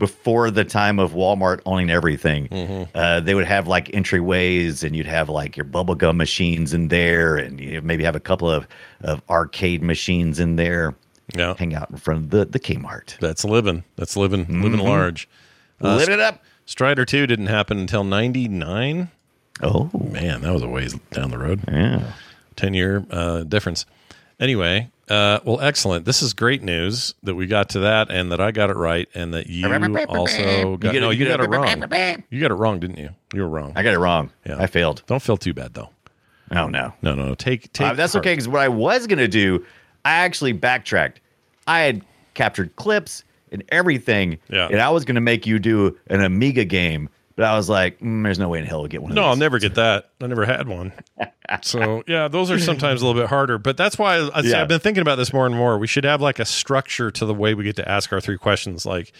before the time of Walmart owning everything, Mm-hmm. uh, they would have like entryways, and you'd have like your bubblegum machines in there, and you maybe have a couple of of arcade machines in there. Yeah, hang out in front of the the Kmart. That's living. That's living. Living Mhm. large. Live it up. Strider Two didn't happen until '99. Oh man, that was a ways down the road. Yeah, ten year uh, difference. Anyway, uh, well, excellent. This is great news that we got to that, and that I got it right, and that you also got. it- no, you you got it- wrong. You got it wrong, didn't you? You were wrong. I got it wrong. Yeah, I failed. Don't feel too bad though. Oh no. No, no, no. Take take. Uh, that's heart. okay because what I was gonna do, I actually backtracked. I had captured clips and everything, Yeah. and I was gonna make you do an Amiga game, but I was like, mm, "There's no way in hell we'll get one." No, I'll never get that. I never had one. so yeah, those are sometimes a little bit harder. But that's why I, Yeah. I've been thinking about this more and more. We should have like a structure to the way we get to ask our three questions. Like,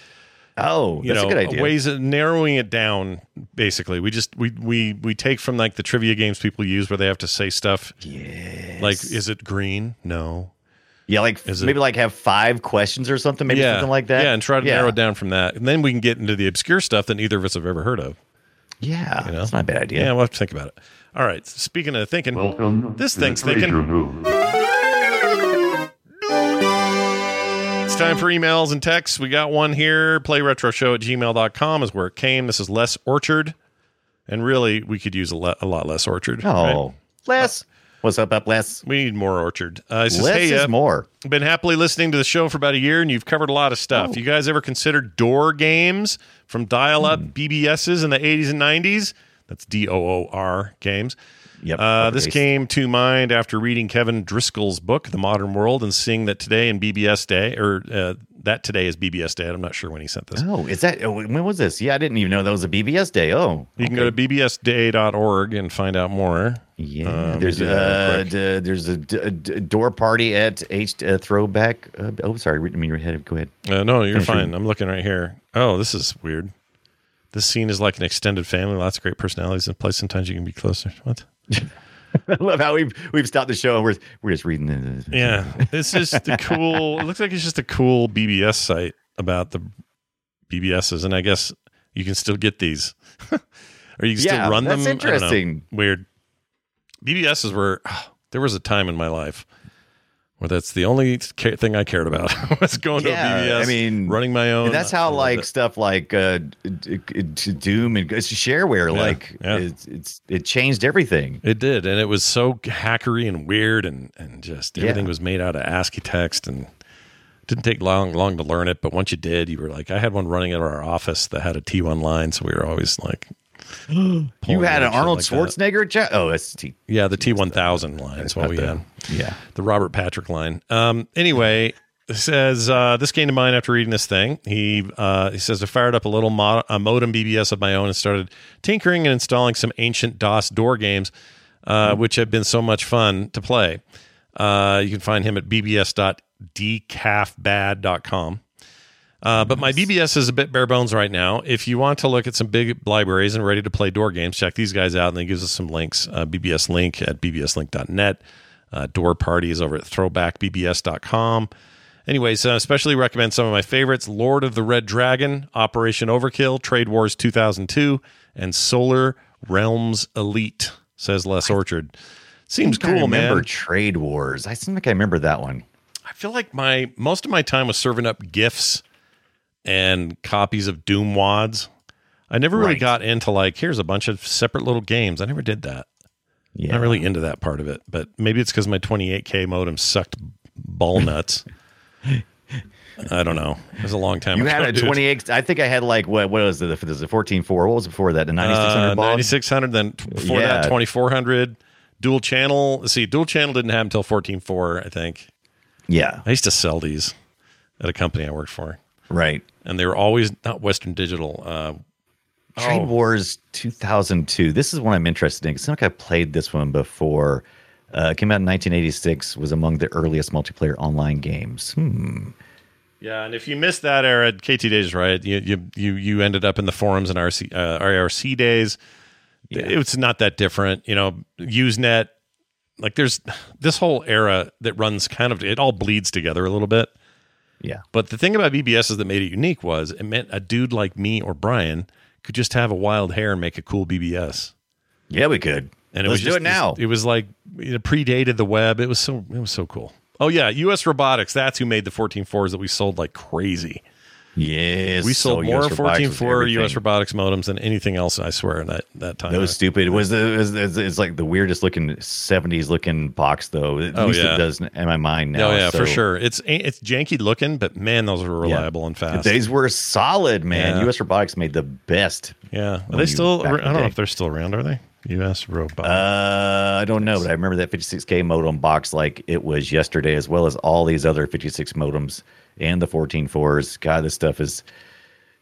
oh, you that's a know, good idea. ways of narrowing it down. Basically, we just we we we take from like the trivia games people use where they have to say stuff. Yes. Like, is it green? No. Yeah, like Is it- maybe like have five questions or something, maybe yeah, something like that. Yeah, and try to Yeah. narrow it down from that, and then we can get into the obscure stuff that neither of us have ever heard of. Yeah, You know? that's not a bad idea. Yeah, we'll have to think about it. All right. Speaking of thinking, this thing's thinking. It's time for emails and texts. We got one here. PlayRetroShow at gmail.com is where it came. This is Les Orchard. And really, we could use a, le- a lot less Orchard. Oh, right? Les, what's up, up Les? We need more Orchard. Uh, says, Less hey, is uh, more. Been happily listening to the show for about a year, and you've covered a lot of Oh. stuff. You guys ever considered door games from dial-up Hmm. BBSs in the 80s and 90s? That's D-O-O-R games. Yep. Uh, this came to mind after reading Kevin Driscoll's book, The Modem World, and seeing that today in BBS Day, or uh, that today is BBS Day. I'm not sure when he sent this. Oh, is that oh, when was this? Yeah, I didn't even know that was a BBS day. Oh, You can go to bbsday.org and find out more. Yeah, Um, there's real uh, quick. d- there's a, d- a d- door party at H uh, throwback. Uh, oh, sorry, I mean your head. Go ahead. Uh, no, you're Finish fine. reading. I'm looking right here. Oh, this is weird. This scene is like an extended family. Lots of great personalities in place. Sometimes you can be closer. What? I love how we've we've stopped the show and we're we're just reading the. Yeah, it's just the cool. It looks like it's just a cool BBS site about the BBSs, and I guess you can still get these, or you can Yeah, still run that's them. Know. interesting. Weird. BBSs were. there was a time in my life Well, that's the only ca- thing I cared about was going Yeah, to a BBS. I mean, running my own. And that's how like stuff like uh, Doom and shareware Yeah, like yeah. It's, it's it changed everything. It did, and it was so hackery and weird, and and just everything was made out of ASCII text, and didn't take long long to learn it. But once you did, you were like, I had one running at our office that had a T1 line, so we were always like, You had an Arnold like that. Swschwarzenegger jet. Oh, that's T. Yeah, the T1000 line is what we had. Yeah. The Robert Patrick line. Um, anyway, says uh, this came to mind after reading this thing. He uh, he says I fired up a little mod- a modem BBS of my own and started tinkering and installing some ancient DOS door games, uh, which have been so much fun to play. Uh, you can find him at bbs.decafbad.com. Uh, but my BBS is a bit bare bones right now. If you want to look at some big libraries and ready to play door games, check these guys out. And they gives us some links. Uh, BBS link at bbslink.net. Uh, door parties over at throwbackbbs.com. Anyways, I especially recommend some of my favorites Lord of the Red Dragon, Operation Overkill, Trade Wars 2002, and Solar Realms Elite, says Les Orchard. Seems I cool, remember man. Trade Wars. I seem like I remember that one. I feel like my most of my time was serving up gifts and copies of Doom wads. I never really Right. got into like here's a bunch of separate little games. I never did that. Yeah. Not really into that part of it, but maybe it's because my 28k modem sucked ball nuts. I don't know. It was a long time You ago. had a dude. 28. I think I had like what? What was it? This is a 14.4. What was before that? The 9600 Uh, 9600 then before that 2400 dual channel see dual channel didn't have until 14.4 i think Yeah. i used to sell these at a company i worked for Right. and they were always not western digital uh Trade oh, Wars 2002. This is one I'm interested in. 'cause I think I played this one before. Uh, came out in 1986. Was among the earliest multiplayer online games. Hmm. yeah and if you missed that era kt days right you you you, you ended up in the forums and rc uh, irc days it was not that different you know usenet like there's this whole era that runs kind of it all bleeds together a little bit Yeah. But the thing about BBS is that made it unique was it meant a dude like me or Brian could just have a wild hair and make a cool BBS. Yeah, we could. And it Let's was do just it now. It was like it predated the web. It was so it was so cool. Oh yeah, US Robotics. That's who made the 14.4s that we sold like crazy. Yes. we sold so more US Robotics was 14.4. US Robotics modems than anything else. I swear in that that time. That was stupid. It was the it was, it's, like the weirdest looking 70s looking box though. At Oh, least yeah. it does in my mind now. oh yeah, for sure. It's it's janky looking, but man, those were Yeah. reliable and fast. These were solid, man. Yeah. US Robotics made the best. yeah, are they still? I don't know if they're still around. Are they? US Robotics. Uh, I don't know, but I remember that 56k modem box like it was yesterday, as well as all these other 56 modems and the 14.4s. God, this stuff is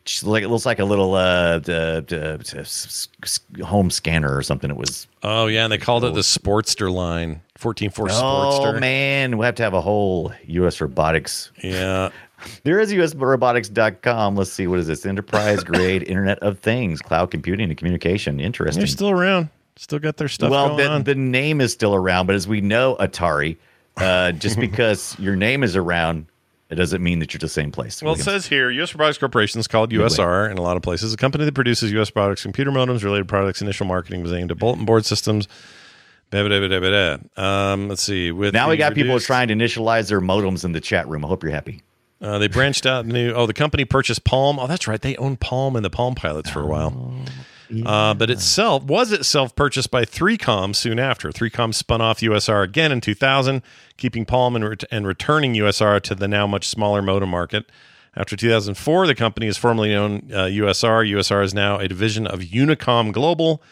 just like it looks like a little uh, uh, s- s- home scanner or something. It was. Oh yeah, and they called it the Sportster line, fourteen four Sportster. Oh man, we'll have to have a whole U.S. robotics. Yeah, There is usrobotics.com. Let's see, what is this? Enterprise grade Internet of Things, cloud computing and communication. Interesting. they're still around. Still got their stuff well, going the, the name is still around, but as we know, Atari, uh, just because your name is around, it doesn't mean that you're the same place. well, it says here, U.S. Robotics Corporation is called USR in a lot of places. A company that produces U.S. products, computer modems, related products. Initial marketing was aimed at bulletin board systems. Blah, blah, blah. Um, let's see. With now we got people trying to initialize their modems in the chat room. I hope you're happy. Uh, they branched out new. Oh, the company purchased Palm. Oh, that's right. They owned Palm and the Palm pilots for a while. Uh, but itself was itself purchased by 3Com soon after. 3Com spun off USR again in 2000, keeping Palm and, ret- and returning USR to the now much smaller modem market. After 2004, the company is formerly known uh, USR. USR is now a division of Unicom Global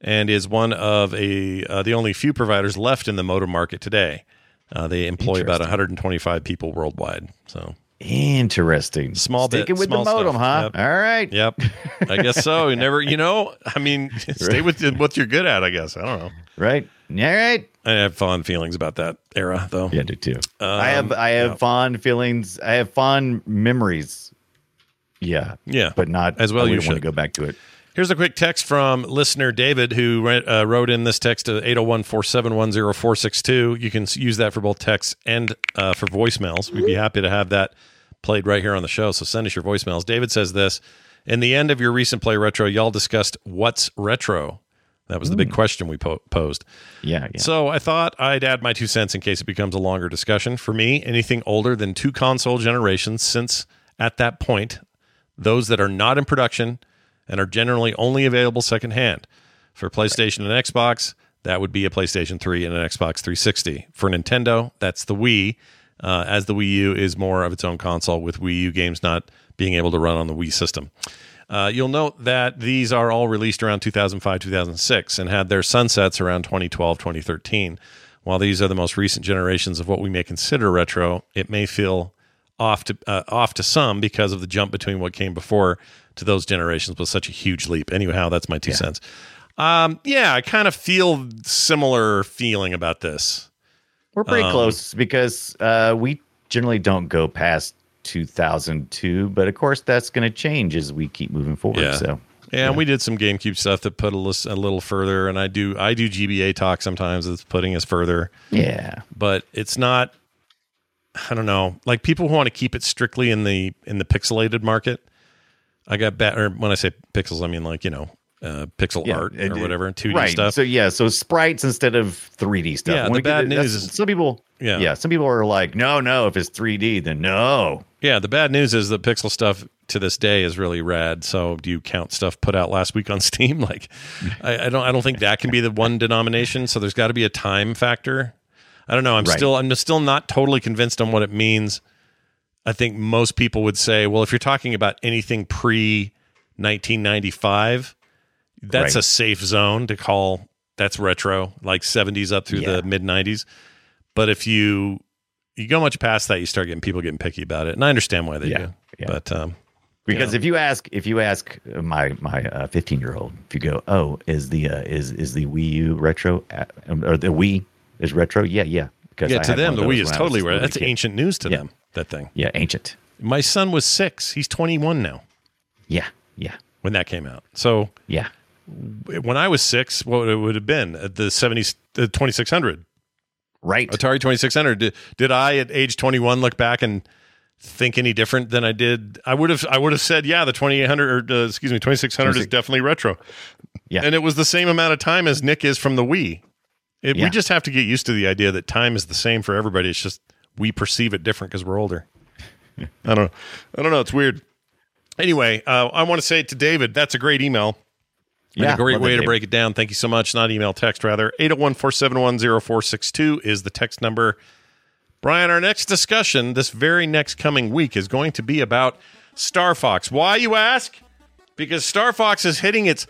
and is one of a uh, the only few providers left in the modem market today. Uh, they employ about 125 people worldwide. So Interesting. Small bit, with small the modem, stuff. huh? Yep. All right. Yep. I guess so. You never, you know, I mean, stay with what you're good at, I guess. I don't know. Right. All right. I have fond feelings about that era, though. Yeah, I do too. Um, I have I have yeah. fond feelings. I have fond memories. Yeah. Yeah. But not As well you want to go back to it. Here's a quick text from listener David who uh, wrote in this text to 801 471 0462. You can use that for both text and uh, for voicemails. We'd be happy to have that played right here on the show. So send us your voicemails. David says this In the end of your recent Play Retro, y'all discussed what's retro. That was the big question we po- posed. Yeah, yeah. So I thought I'd add my two cents in case it becomes a longer discussion. For me, anything older than two console generations, since at that point, those that are not in production and are generally only available secondhand. For PlayStation and Xbox, that would be a PlayStation 3 and an Xbox 360. For Nintendo, that's the Wii, uh, as the Wii U is more of its own console, with Wii U games not being able to run on the Wii system. Uh, you'll note that these are all released around 2005, 2006, and had their sunsets around 2012, 2013. While these are the most recent generations of what we may consider retro, it may feel off to uh, off to some because of the jump between what came before to those generations was such a huge leap. Anyhow, that's my two Yeah. cents. Um, yeah, I kind of feel similar feeling about this. We're pretty Um, close because uh, we generally don't go past 2002, but of course that's going to change as we keep moving forward. Yeah. So Yeah, and we did some GameCube stuff that put a, lis- a little further, and I do I do GBA talk sometimes that's putting us further. yeah, but it's not i don't know like people who want to keep it strictly in the in the pixelated market i got bad or when i say pixels i mean like you know uh, pixel Yeah, art or it- whatever 2d right. stuff So yeah, so sprites instead of 3D stuff. Yeah, When the bad news is- some people. Yeah. yeah. Some people are like, no, no. If it's 3D, then no. yeah the bad news is that pixel stuff to this day is really rad so do you count stuff put out last week on steam like I, I don't i don't think that can be the one denomination so there's got to be a time factor i don't know i'm Right. still i'm still not totally convinced on what it means i think most people would say well if you're talking about anything pre 1995 that's Right. a safe zone to call that's retro like 70s up through Yeah. the mid 90s but if you you go much past that you start getting people getting picky about it and i understand why they Yeah, do yeah. but um Because Yeah. if you ask, if you ask my my 15 year old, if you go, oh, is the uh, is is the Wii U retro uh, or the Wii is retro? Yeah, yeah. Because yeah I to them the wii is when I was totally just a right little that's kid. ancient news to Yeah. them that thing Yeah, ancient. my son was six he's 21 now Yeah, yeah, when that came out so yeah. when i was six what it would have been at the 70s the 2600 Right. Atari 2600. Did, did I at age 21 look back and think any different than I did? I would have I would have said, yeah, the 2800 or uh, excuse me, 2600 is definitely retro. Yeah. And it was the same amount of time as Nick is from the Wii. It, Yeah. We just have to get used to the idea that time is the same for everybody. It's just we perceive it different because we're older. I don't know. I don't know. It's weird. Anyway, uh, I want to say to David, that's a great email. And Yeah, a great way to Dave. break it down. Thank you so much. Not email, text rather. 801 471 0462 is the text number. Brian, our next discussion this very next coming week is going to be about Star Fox. Why, you ask? Because Star Fox is hitting its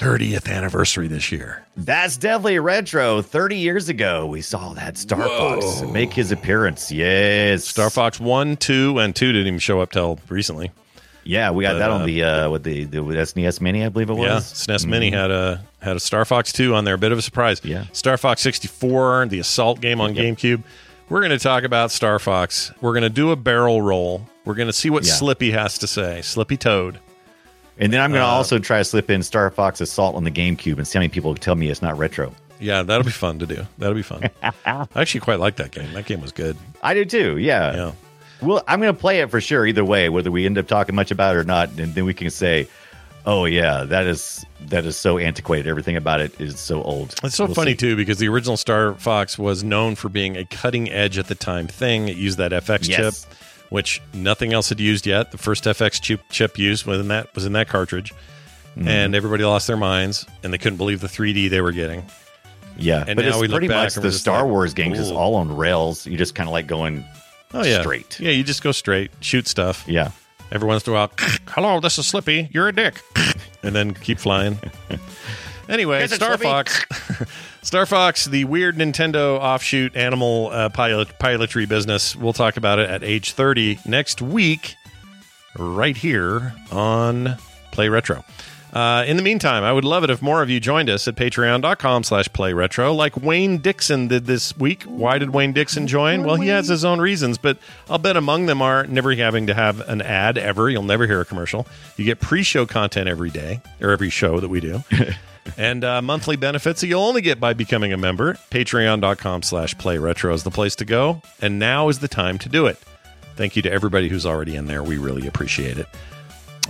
30th anniversary this year. That's definitely retro. 30 years ago, we saw that Star Fox make his appearance. Yes. Star Fox 1, 2, and 2 didn't even show up till recently. Yeah, we got But, that uh, on the uh with the, the SNES Mini, I believe it was. Yeah, SNES Mini had a had a Star Fox 2 on there. A bit of a surprise. Yeah. Star Fox 64, the Assault game on Yep. GameCube. We're going to talk about Star Fox. We're going to do a barrel roll. We're going to see what Yeah. Slippy has to say. Slippy Toad. And then I'm going to Uh, also try to slip in Star Fox Assault on the GameCube and see how many people tell me it's not retro. Yeah, that'll be fun to do. That'll be fun. I actually quite like that game. That game was good. I do too. Yeah. Yeah. Well, I'm going to play it for sure either way, whether we end up talking much about it or not, and then we can say, "Oh yeah, that is that is so antiquated. Everything about it is so old." It's so We'll funny see. too because the original Star Fox was known for being a cutting edge at the time thing. It used that FX Yes. chip, which nothing else had used yet. The first FX chip, chip used was in that was in that cartridge, Mm-hmm. and everybody lost their minds and they couldn't believe the 3D they were getting. Yeah, And but now it's we look pretty back much and the Star like, Wars games is all on rails. You just kind of like going Oh yeah, straight. Yeah, you just go straight, shoot stuff. Yeah. Every once in a while, hello, this is Slippy. You're a dick, and then keep flying. Anyway, Here's Star Slippy. Fox, Star Fox, the weird Nintendo offshoot animal uh, pilot pilotry business. We'll talk about it at age thirty next week, right here on Play Retro. Uh, in the meantime, I would love it if more of you joined us at patreon.com slash play retro, like Wayne Dixon did this week. Why did Wayne Dixon join? Well, he has his own reasons, but I'll bet among them are never having to have an ad ever. You'll never hear a commercial. You get pre show content every day, or every show that we do. and uh, monthly benefits that you'll only get by becoming a member. Patreon.com slash play retro is the place to go. And now is the time to do it. Thank you to everybody who's already in there. We really appreciate it.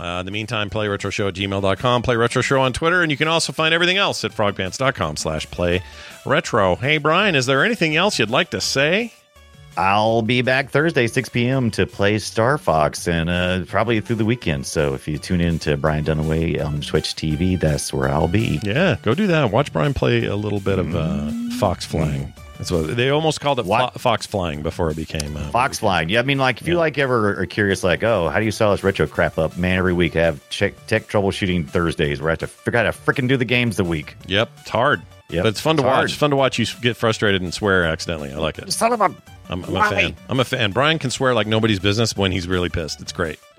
Uh, in the meantime, play retro show at gmail.com, play retro show on Twitter, and you can also find everything else at frogpants.com slash play retro. Hey, Brian, is there anything else you'd like to say? I'll be back Thursday, 6 p.m. to play Star Fox and uh, probably through the weekend. So if you tune in to Brian Dunaway on Twitch TV, that's where I'll be. Yeah, go do that. Watch Brian play a little bit of uh, Fox flying. That's what they almost called it fo- Fox flying before it became uh, Fox flying. Yeah, I mean, like if you like ever are curious, like, oh, how do you sell this retro crap up? Man, every week I have check, tech troubleshooting Thursdays where I have to figure out how to freaking do the games the week. Yep, it's hard. Yep. But it's fun to It's watch. It's fun to watch you get frustrated and swear accidentally. I like it. Son of a. I'm, I'm a fan. I'm a fan. Brian can swear like nobody's business when he's really pissed. It's great.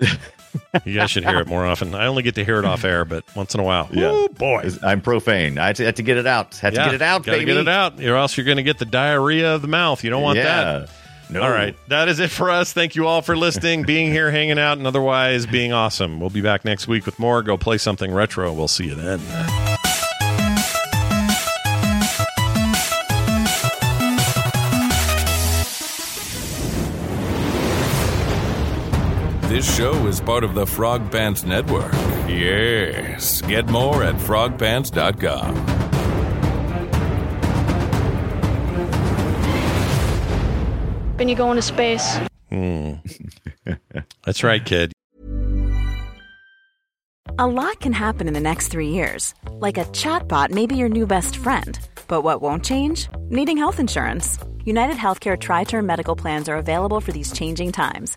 you guys should hear it more often. I only get to hear it off air, but once in a while. Yeah. Woo, boy. I'm profane. I had to, had to get it out. Had Yeah, to get it out, gotta baby. get it out, or else you're going to get the diarrhea of the mouth. You don't want Yeah. that. No. All right, that is it for us. Thank you all for listening, being here, hanging out, and otherwise being awesome. We'll be back next week with more. Go play something retro. We'll see you then. This show is part of the Frog Pants Network. Yes. Get more at frogpants.com. When you go into space. Hmm. That's right, kid. A lot can happen in the next three years. Like a chatbot may be your new best friend. But what won't change? Needing health insurance. United Healthcare Tri Term Medical Plans are available for these changing times.